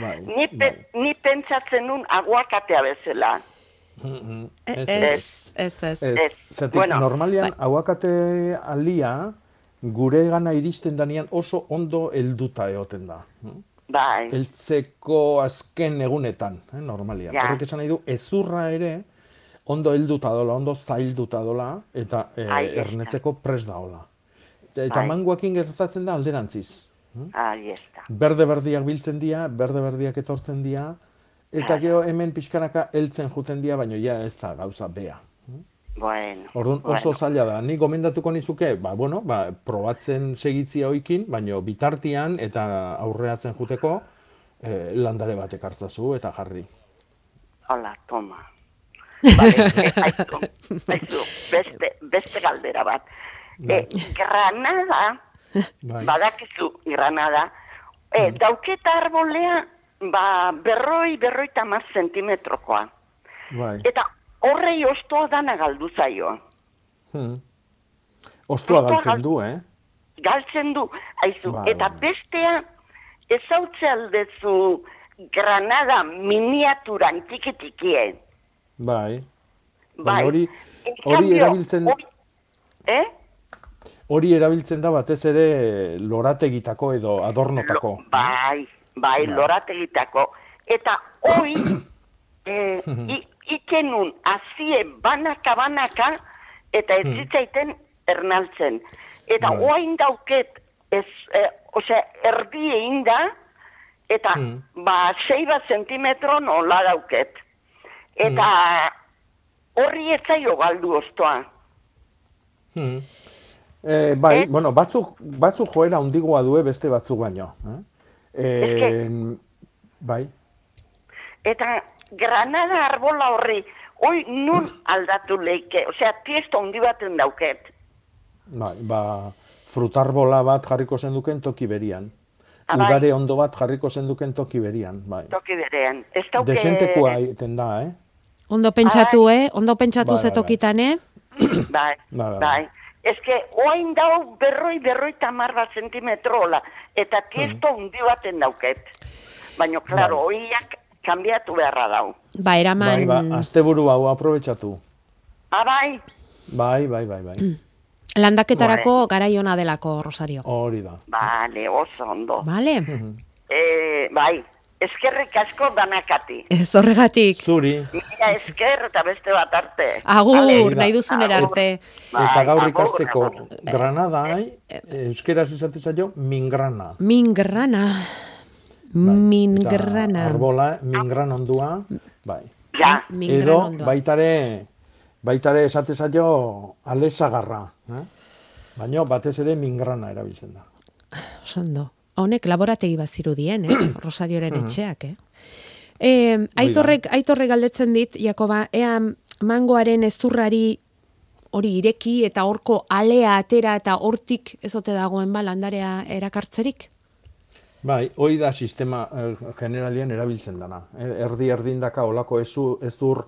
bai. Ni, pe, bai. ni pentsatzen nun aguakatea bezala. Mm-hmm. Ez, ez, ez. Ez, ez. Bueno, normalian, bai. aguakate alia, gure gana iristen danian oso ondo helduta egoten da. Bai. Eltzeko azken egunetan, eh, normalia. Ja. Horrek esan nahi du, ezurra ere, ondo helduta dola, ondo zailduta dola, eta e, ernetzeko pres da hola. Eta bai. manguakin gertatzen da alderantziz. Hm? Ahí está. Berde-berdiak biltzen dira, berde-berdiak etortzen dira, eta gero hemen pixkanaka heltzen juten dira, baina ja ez da gauza bea. Bueno, Orduan oso zaila da. Ni gomendatuko nizuke, ba, bueno, ba, probatzen segitzia hoikin, baino bitartian eta aurreatzen juteko eh, landare bat ekartzazu eta jarri. Hola, toma. Vale, aizu, aizu, beste, beste galdera bat. E, granada, bai. badakizu granada, e, dauketa arbolea ba, berroi, berroi tamaz zentimetrokoa. Bai. Eta horrei ostoa dana galdu zaio. Hmm. Ostoa galtzen du, eh? Galtzen du, haizu. Ba, eta bestea, ez aldezu granada miniaturan tikitikie. Bai. Bai. Hori, hori erabiltzen... eh? hori erabiltzen da batez ere lorategitako edo adornotako. Bai, bai, lorategitako. Eta hoi, eh, i- ikenun hazie banaka banaka, eta ez zitzaiten ernaltzen. Eta Bai. oain dauket, ez, eh, osea, erdi egin da, eta ba, sei bat zentimetro nola dauket. Eta horri ez zaio galdu oztoa. Hmm. Eh, bai, Eh? bueno, batzuk, batzuk joera handigoa due beste batzuk baino. Eh? Eh, bai, Eta granada arbola horri, hoi nun aldatu leike, osea, tiesto handi baten dauket. bai, ba, frutarbola bat jarriko zenduken toki berian. Ah, bai. Udare ondo bat jarriko zenduken toki berian, bai. Toki berean. Ez dauke... Desentekoa egiten da, eh? Ondo pentsatu, eh? Ondo pentsatu Bai, bai, bai. zetokitan, eh? Bai, Bai, bai. bai. Ez que, oain dau berroi, berroi tamar bat zentimetro hola, eta tiesto handi baten dauket. Baina, klaro, Bai. oiak kanbiatu beharra dau. Ba, eraman... Bai, ba, asteburu hau aprobetxatu. Ah, bai, Bai, bai, bai, bai. Landaketarako garaiona delako, Rosario. Hori da. bale, oso ondo. Vale? Eh, bai, eskerrik asko danakati. Ez horregatik. Zuri, Mila esker eta beste bat arte. Agur, da. nahi duzunera Agur. arte. Bai, eta gaur ikasteko granada, ai, euskeraz izate zaio, mingrana. Mingrana. Bai. Mingrana. Eta arbola, mingran ondua, bai. Ja, Mingran Edo, ondoa. baitare, baitare esate zaio alesagarra. Eh? Baina batez ere mingrana erabiltzen da. Ondo. Honek laborategi bat zirudien, eh? Rosarioren etxeak, eh? Eh, aitorrek, aitorrek galdetzen dit, Jakoba, ea mangoaren ezurrari hori ireki eta horko alea atera eta hortik ezote dagoen ba landarea erakartzerik? Bai, hoi da sistema eh, generalian erabiltzen dana. Eh, Erdi erdindaka olako ezu, ezur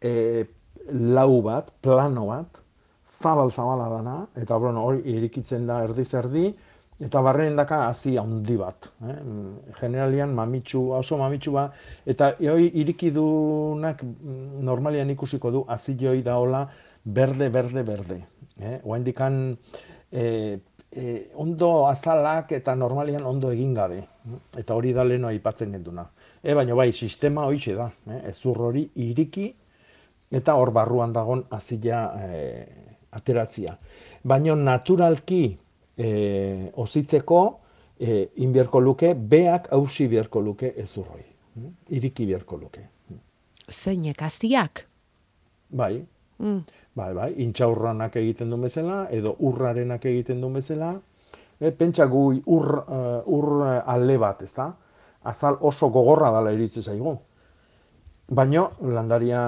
eh, lau bat, plano bat, zabal zabala dana, eta bueno, hori irikitzen da erdi, eta barren daka hazi handi bat. Eh? Generalian mamitsu, oso mamitsu ba, eta hoi irikidunak mm, normalian ikusiko du hazi joi daola berde, berde, berde. Eh? Oaindikan eh, eh, ondo azalak eta normalian ondo egin gabe. Eta hori da leheno aipatzen genduna. E, baina bai, sistema hoixe da. Eh? Ezur hori iriki eta hor barruan dagon azila eh, ateratzia. Baina naturalki eh, ozitzeko eh, inbierko luke, beak hausi bierko luke ezurroi. Iriki bierko luke. Zeinek, aziak? Bai, Mm. Bai, bai, intxaurranak egiten du bezala, edo urrarenak egiten du bezala. E, pentsa gu ur, eh, ur eh, alde bat, ezta? Azal oso gogorra dala iritzi zaigu. Baina, landaria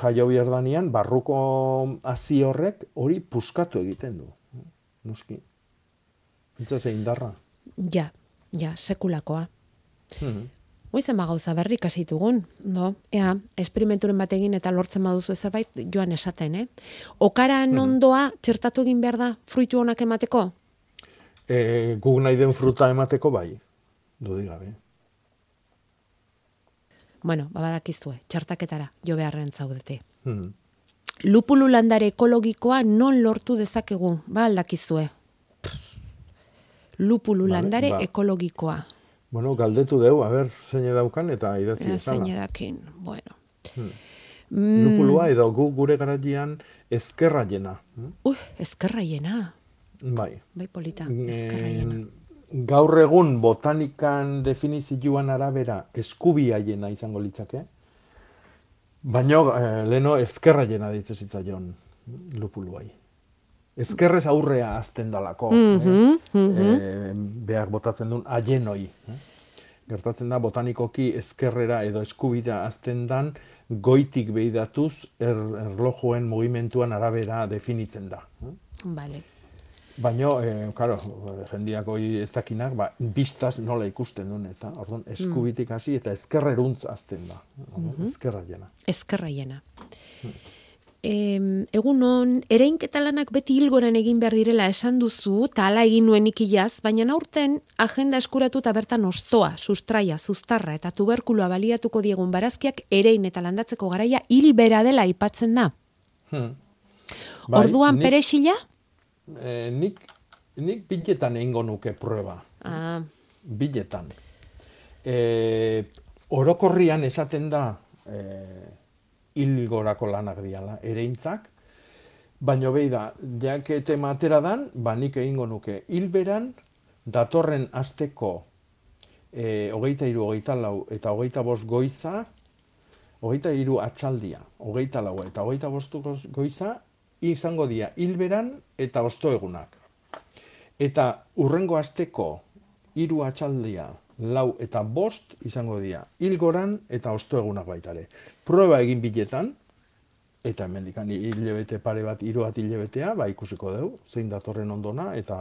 jaio bierdanean, barruko hazi horrek hori puskatu egiten du. Nuski. Entza ze indarra. Ja, ja, sekulakoa. Mhm. Goizen ba gauza berri kasitugun, no? Ea, esperimenturen bat egin eta lortzen baduzu zerbait joan esaten, eh? Okaran ondoa txertatu egin behar da fruitu onak emateko? E, guk nahi den fruta emateko bai. Dudi gabe. Bueno, babadakizue, txertaketara jo beharren zaudete. Mhm. Lupulu landare ekologikoa non lortu dezakegu, ba aldakizue. Lupulu Vale, landare ba. ekologikoa. Bueno, galdetu deu, a ber, zein daukan eta idatzi ezala. zein edakin, bueno. Lupulua edo gu gure garatian ezkerra jena. Ui, ezkerraiena. Bai. Bai polita, ezkerraiena. Em, gaur egun botanikan definizioan arabera eskubia jena izango litzake. Baina eh, leno ezkerra jena ditze zitzaion lupuluai. Ezkerrez aurrea azten dalako. Mhm, eh? Eh, behar botatzen duen aienoi. Eh? Gertatzen da botanikoki ezkerrera edo eskubira azten dan goitik behidatuz er, erlojuen mugimentuan arabera definitzen da. eh? Vale. Baina, eh, karo, jendiak hori ez dakinak, ba, biztaz nola ikusten duen, eta orduan eskubitik hasi eta ezkerreruntz azten da. Orduan, Ezkerra jena. ezkerraiena. Em, egunon, ereinketa lanak beti hilgoran egin behar direla esan duzu, eta hala egin nuen ikilaz, baina aurten agenda eskuratu eta bertan ostoa, sustraia, zuztarra eta tuberkuloa baliatuko diegun barazkiak erein eta landatzeko garaia hil bera dela aipatzen da. Hmm. Orduan nik, peresila? eh, nik nik biletan egingo nuke prueba. Ah, biletan. E, orokorrian esaten da e, hilgorako lanak diala, ereintzak, baino behi da, jakete matera dan, ba nik egingo nuke, hilberan datorren asteko e, hogeita iru, hogeita lau eta hogeita bost goiza, hogeita iru atxaldia, hogeita lau eta hogeita bostu goiza, izango dira hilberan eta osto egunak. Eta urrengo asteko hiru atxaldia, lau eta bost izango dira hilgoran eta osto egunak baitare. Proba egin biletan, eta hemendikan hilebete pare bat, hiru bat hilebetea, ba ikusiko dugu, zein datorren ondona, eta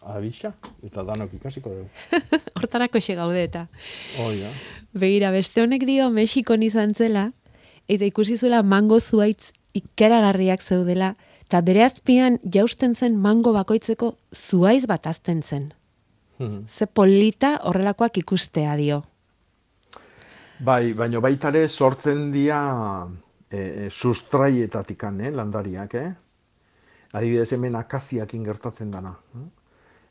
abisa, eta danok ikasiko dugu. hortarako xe gaude eta. Oia. Begira, beste honek dio Mexikon izan zela, eta ikusi zuela mango zuaitz ikeragarriak zeudela, eta bere azpian jausten zen mango bakoitzeko zuaiz bat azten zen. Mhm. Ze polita horrelakoak ikustea dio. Bai, baino baitare sortzen dira e, e, sustraietatikan, eh, landariak, eh? Adibidez hemen akaziakin gertatzen dana.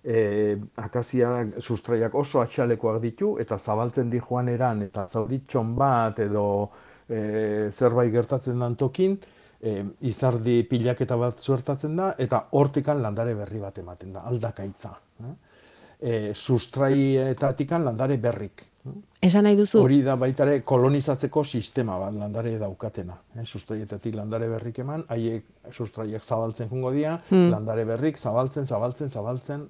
E, akazia sustraiak oso atxalekoak ditu eta zabaltzen di joan eran eta zauritxon bat edo e, zerbait gertatzen dan tokin, e, izardi pilaketa bat suertatzen da eta hortikan landare berri bat ematen da, aldakaitza. Eh? E, sustraietatikan landare berrik. Esan nahi duzu, Hori da baitare kolonizatzeko sistema bat landare daukatena. Eh? Sustraietatik landare berrik eman, haiek sustraiek zabaltzen jungo dira, Hmm. landare berrik zabaltzen, zabaltzen, zabaltzen.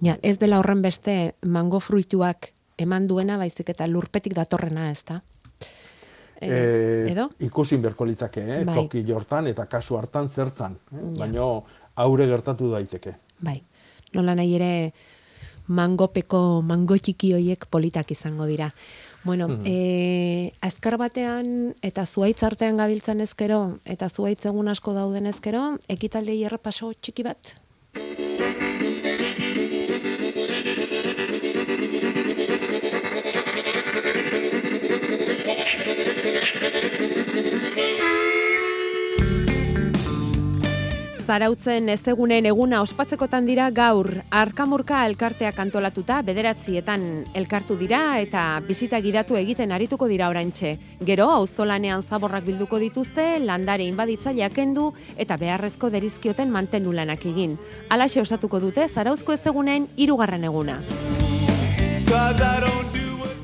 ja, ez dela horren beste mango fruituak eman duena, baizik eta lurpetik datorrena, ez da? E, Eh, edo? Ikusi berko litzake, eh? Bai. toki jortan eta kasu hartan zertzan. Eh? Ja. Baino aure gertatu daiteke. Bai, nola nahi ere mangopeko, mango txiki hoiek politak izango dira. Bueno, Mhm. e, azkar batean eta zuaitz artean gabiltzan ezkero, eta zuaitz egun asko dauden ezkero, ekitaldei errepaso txiki bat? Zarautzen ez egunen eguna ospatzekotan dira gaur arkamurka elkarteak antolatuta bederatzietan elkartu dira eta bizita gidatu egiten arituko dira oraintxe. Gero auzolanean zaborrak bilduko dituzte, landare inbaditzaileak kendu eta beharrezko derizkioten mantenu lanak egin. Alaxe osatuko dute Zarauzko ez egunen hirugarren eguna.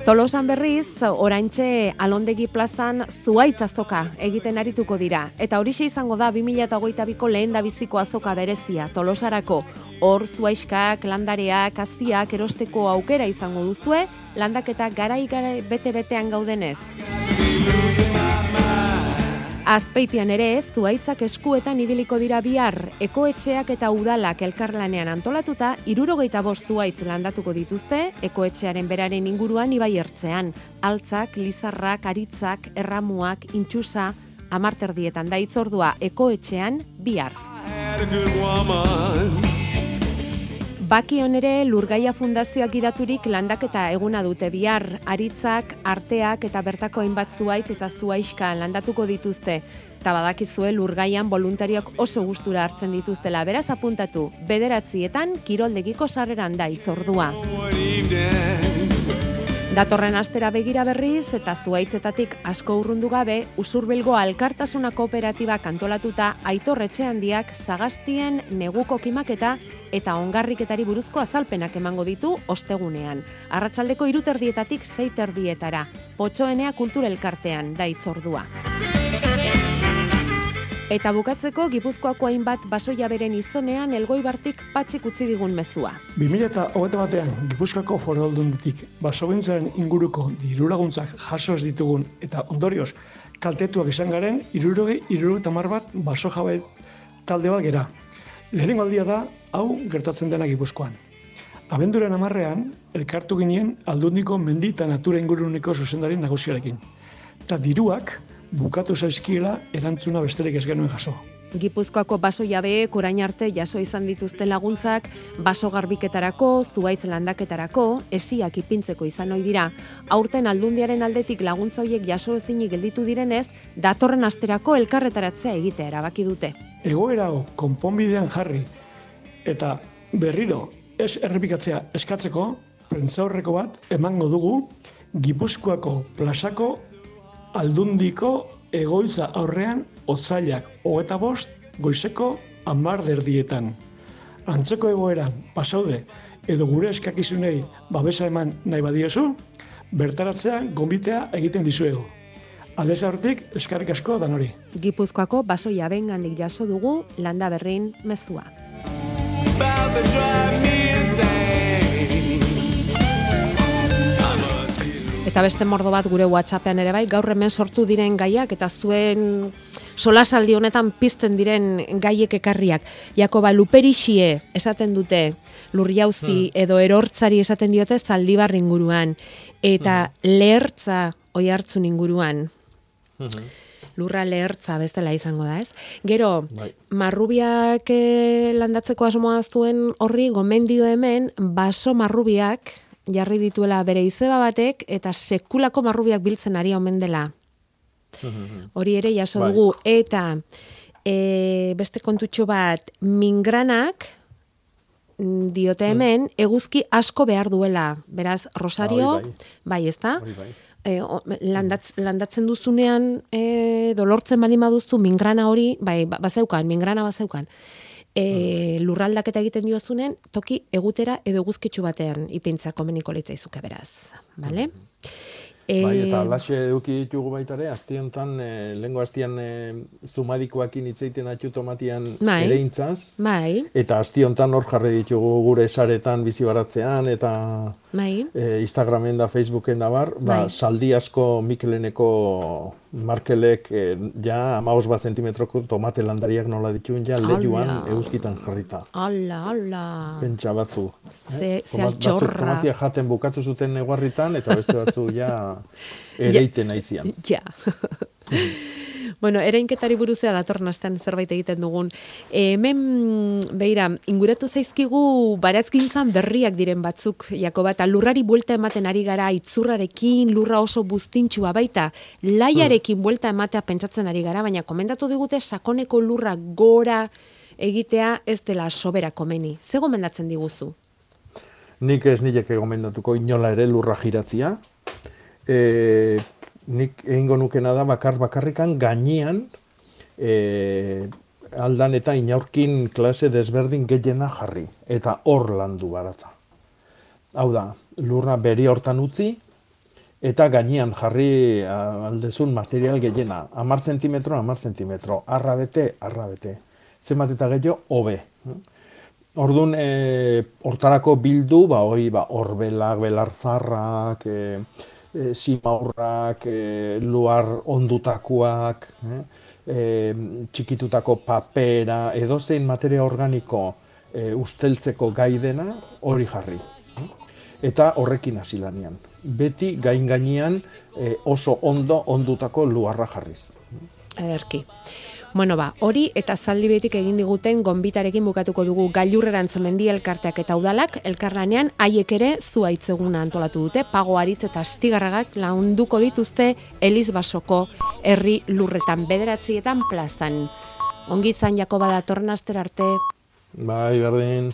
Tolosan berriz, oraintxe alondegi plazan zuaitz azoka egiten arituko dira. Eta horixe izango da 2008ko lehen da biziko azoka berezia, Tolosarako. Hor zuaiskak, landareak, aziak erosteko aukera izango duzue, landaketa garai garai bete-betean gaudenez. Azpeitian ere ez, zuaitzak eskuetan ibiliko dira bihar, ekoetxeak eta udalak elkarlanean antolatuta, irurogeita bost zuaitz landatuko dituzte, ekoetxearen beraren inguruan ibai ertzean. Altzak, lizarrak, aritzak, erramuak, intxusa, amarterdietan da itzordua ekoetxean bihar. Bakion ere Lurgaia Fundazioak gidaturik landaketa eguna dute bihar, aritzak, arteak eta bertako hainbat zuaitz eta zuaiska landatuko dituzte. Eta badakizue Lurgaian voluntariok oso gustura hartzen dituztela, beraz apuntatu, bederatzietan kiroldegiko sarreran da itzordua. Datorren astera begira berriz eta zuaitzetatik asko urrundu gabe, Usurbilgo Alkartasuna Kooperatiba kantolatuta Aitor Etxehandiak sagastien neguko kimaketa eta ongarriketari buruzko azalpenak emango ditu ostegunean. Arratsaldeko iruterdietatik seiterdietara. Potxoenea kulturelkartean da itzordua. Eta bukatzeko Gipuzkoako hainbat basoia beren izenean elgoibartik patxik utzi digun mezua. 2008 batean, Gipuzkoako foru aldunditik basogintzaren inguruko dirulaguntzak jaso ez ditugun eta ondorioz kaltetuak izan garen, irurogei, irurogei tamar bat baso jabe talde bat gera. Lehenengo aldia da, hau gertatzen dena Gipuzkoan. Abenduren amarrean, elkartu ginen aldundiko mendi eta natura inguruneko zuzendari nagusiarekin. Eta diruak bukatu zaizkiela erantzuna besterik ez genuen jaso. Gipuzkoako baso jabeek orain arte jaso izan dituzte laguntzak baso garbiketarako, zuaitz landaketarako, esiak ipintzeko izan ohi dira. Aurten aldundiaren aldetik laguntza horiek jaso ezinik gelditu direnez, datorren asterako elkarretaratzea egitea erabaki dute. Egoera hau konponbidean jarri eta berriro ez errepikatzea eskatzeko, prentzaurreko bat emango dugu Gipuzkoako plazako aldundiko egoitza aurrean otzailak hogeta bost goizeko amar derdietan. Antzeko egoeran pasaude edo gure eskakizunei babesa eman nahi badiozu, bertaratzea gombitea egiten dizuegu. Aldez hortik eskarrik asko dan hori. Gipuzkoako basoia bengandik jaso dugu landa berrin mezua. Eta beste mordo bat gure WhatsAppean ere bai, gaur hemen sortu diren gaiak eta zuen solasaldi honetan pizten diren gaiek ekarriak. Jakoba luperixie esaten dute lurriauzi edo erortzari esaten diote zaldibar inguruan eta lehertza oi hartzun inguruan. Lurra lehertza bezala izango da, ez? Gero, Bai. marrubiak eh, landatzeko asmoa zuen horri gomendio hemen baso marrubiak jarri dituela bere izeba batek eta sekulako marrubiak biltzen ari omen dela. Hori ere jaso Bai. dugu eta e, beste kontutxo bat mingranak mm, diote hemen eguzki asko behar duela. Beraz, Rosario, Ah, hori bai, ezta? Bai. E, o- landatz, landatzen duzunean e, dolortzen bali maduzu mingrana hori, bai, ba- bazeukan, mingrana bazeukan. E, lurraldaketa egiten diozunen, toki egutera edo eguzkitzu batean ipintza komeniko litzaizuke beraz. Bale? E, Bai, eta alaxe eduki ditugu baita ere, azti honetan, e, lehengo aztian e, zumadikoakin hitzeiten atxu tomatian Bai. ere intzaz, Bai, eta azti honetan hor jarri ditugu gure saretan bizi baratzean, eta bai. e, Instagramen da, Facebooken da bar, ba, Bai. saldi asko Mikeleneko markelek e, ja amaos bat zentimetroko tomate landariak nola dituen ja lehiuan euskitan jarrita. Ala, ala. Pentsa batzu. Ze, ze Tomat- batzuk altxorra. tomatia jaten bukatu zuten eguarritan, eta beste batzu ja ereiten aizian. Ja. bueno, erainketari buruzea datorren astean zerbait egiten dugun. E, hemen, beira, inguratu zaizkigu baratzgintzan berriak diren batzuk, Jakoba, eta lurrari buelta ematen ari gara, itzurrarekin, lurra oso buztintxua baita, laiarekin buelta ematea pentsatzen ari gara, baina komendatu digute sakoneko lurra gora egitea ez dela sobera komeni. Ze gomendatzen diguzu? Nik ez nilek gomendatuko inola ere lurra jiratzia. E, nik egingo nukena da bakar bakarrikan gainean e, aldan eta inaurkin klase desberdin gehiena jarri. Eta hor landu baratza. Hau da, lurra beri hortan utzi, eta gainean jarri aldezun material gehiena. Amar zentimetro, amar zentimetro. Arra bete, arra bete. Zenbat eta gehiago, hobe. Orduan, e, hortarako bildu, ba, hoi, ba, orbelak, belartzarrak, e, e, simaurrak, e, luar ondutakoak, e, txikitutako papera, edozein materia organiko e, usteltzeko gai dena hori jarri. Eta horrekin hasi lanean. Beti gain gainean oso ondo ondutako luarra jarriz. Ederki. Bueno ba, hori eta zaldi betik egin diguten gonbitarekin bukatuko dugu gailurrerantz mendi elkarteak eta udalak elkarlanean haiek ere zuaitzeguna antolatu dute, pago aritz eta astigarragak launduko dituzte Eliz Basoko herri lurretan bederatzietan plazan. Ongi izan Jakoba datorren astera arte. Bai, berdin.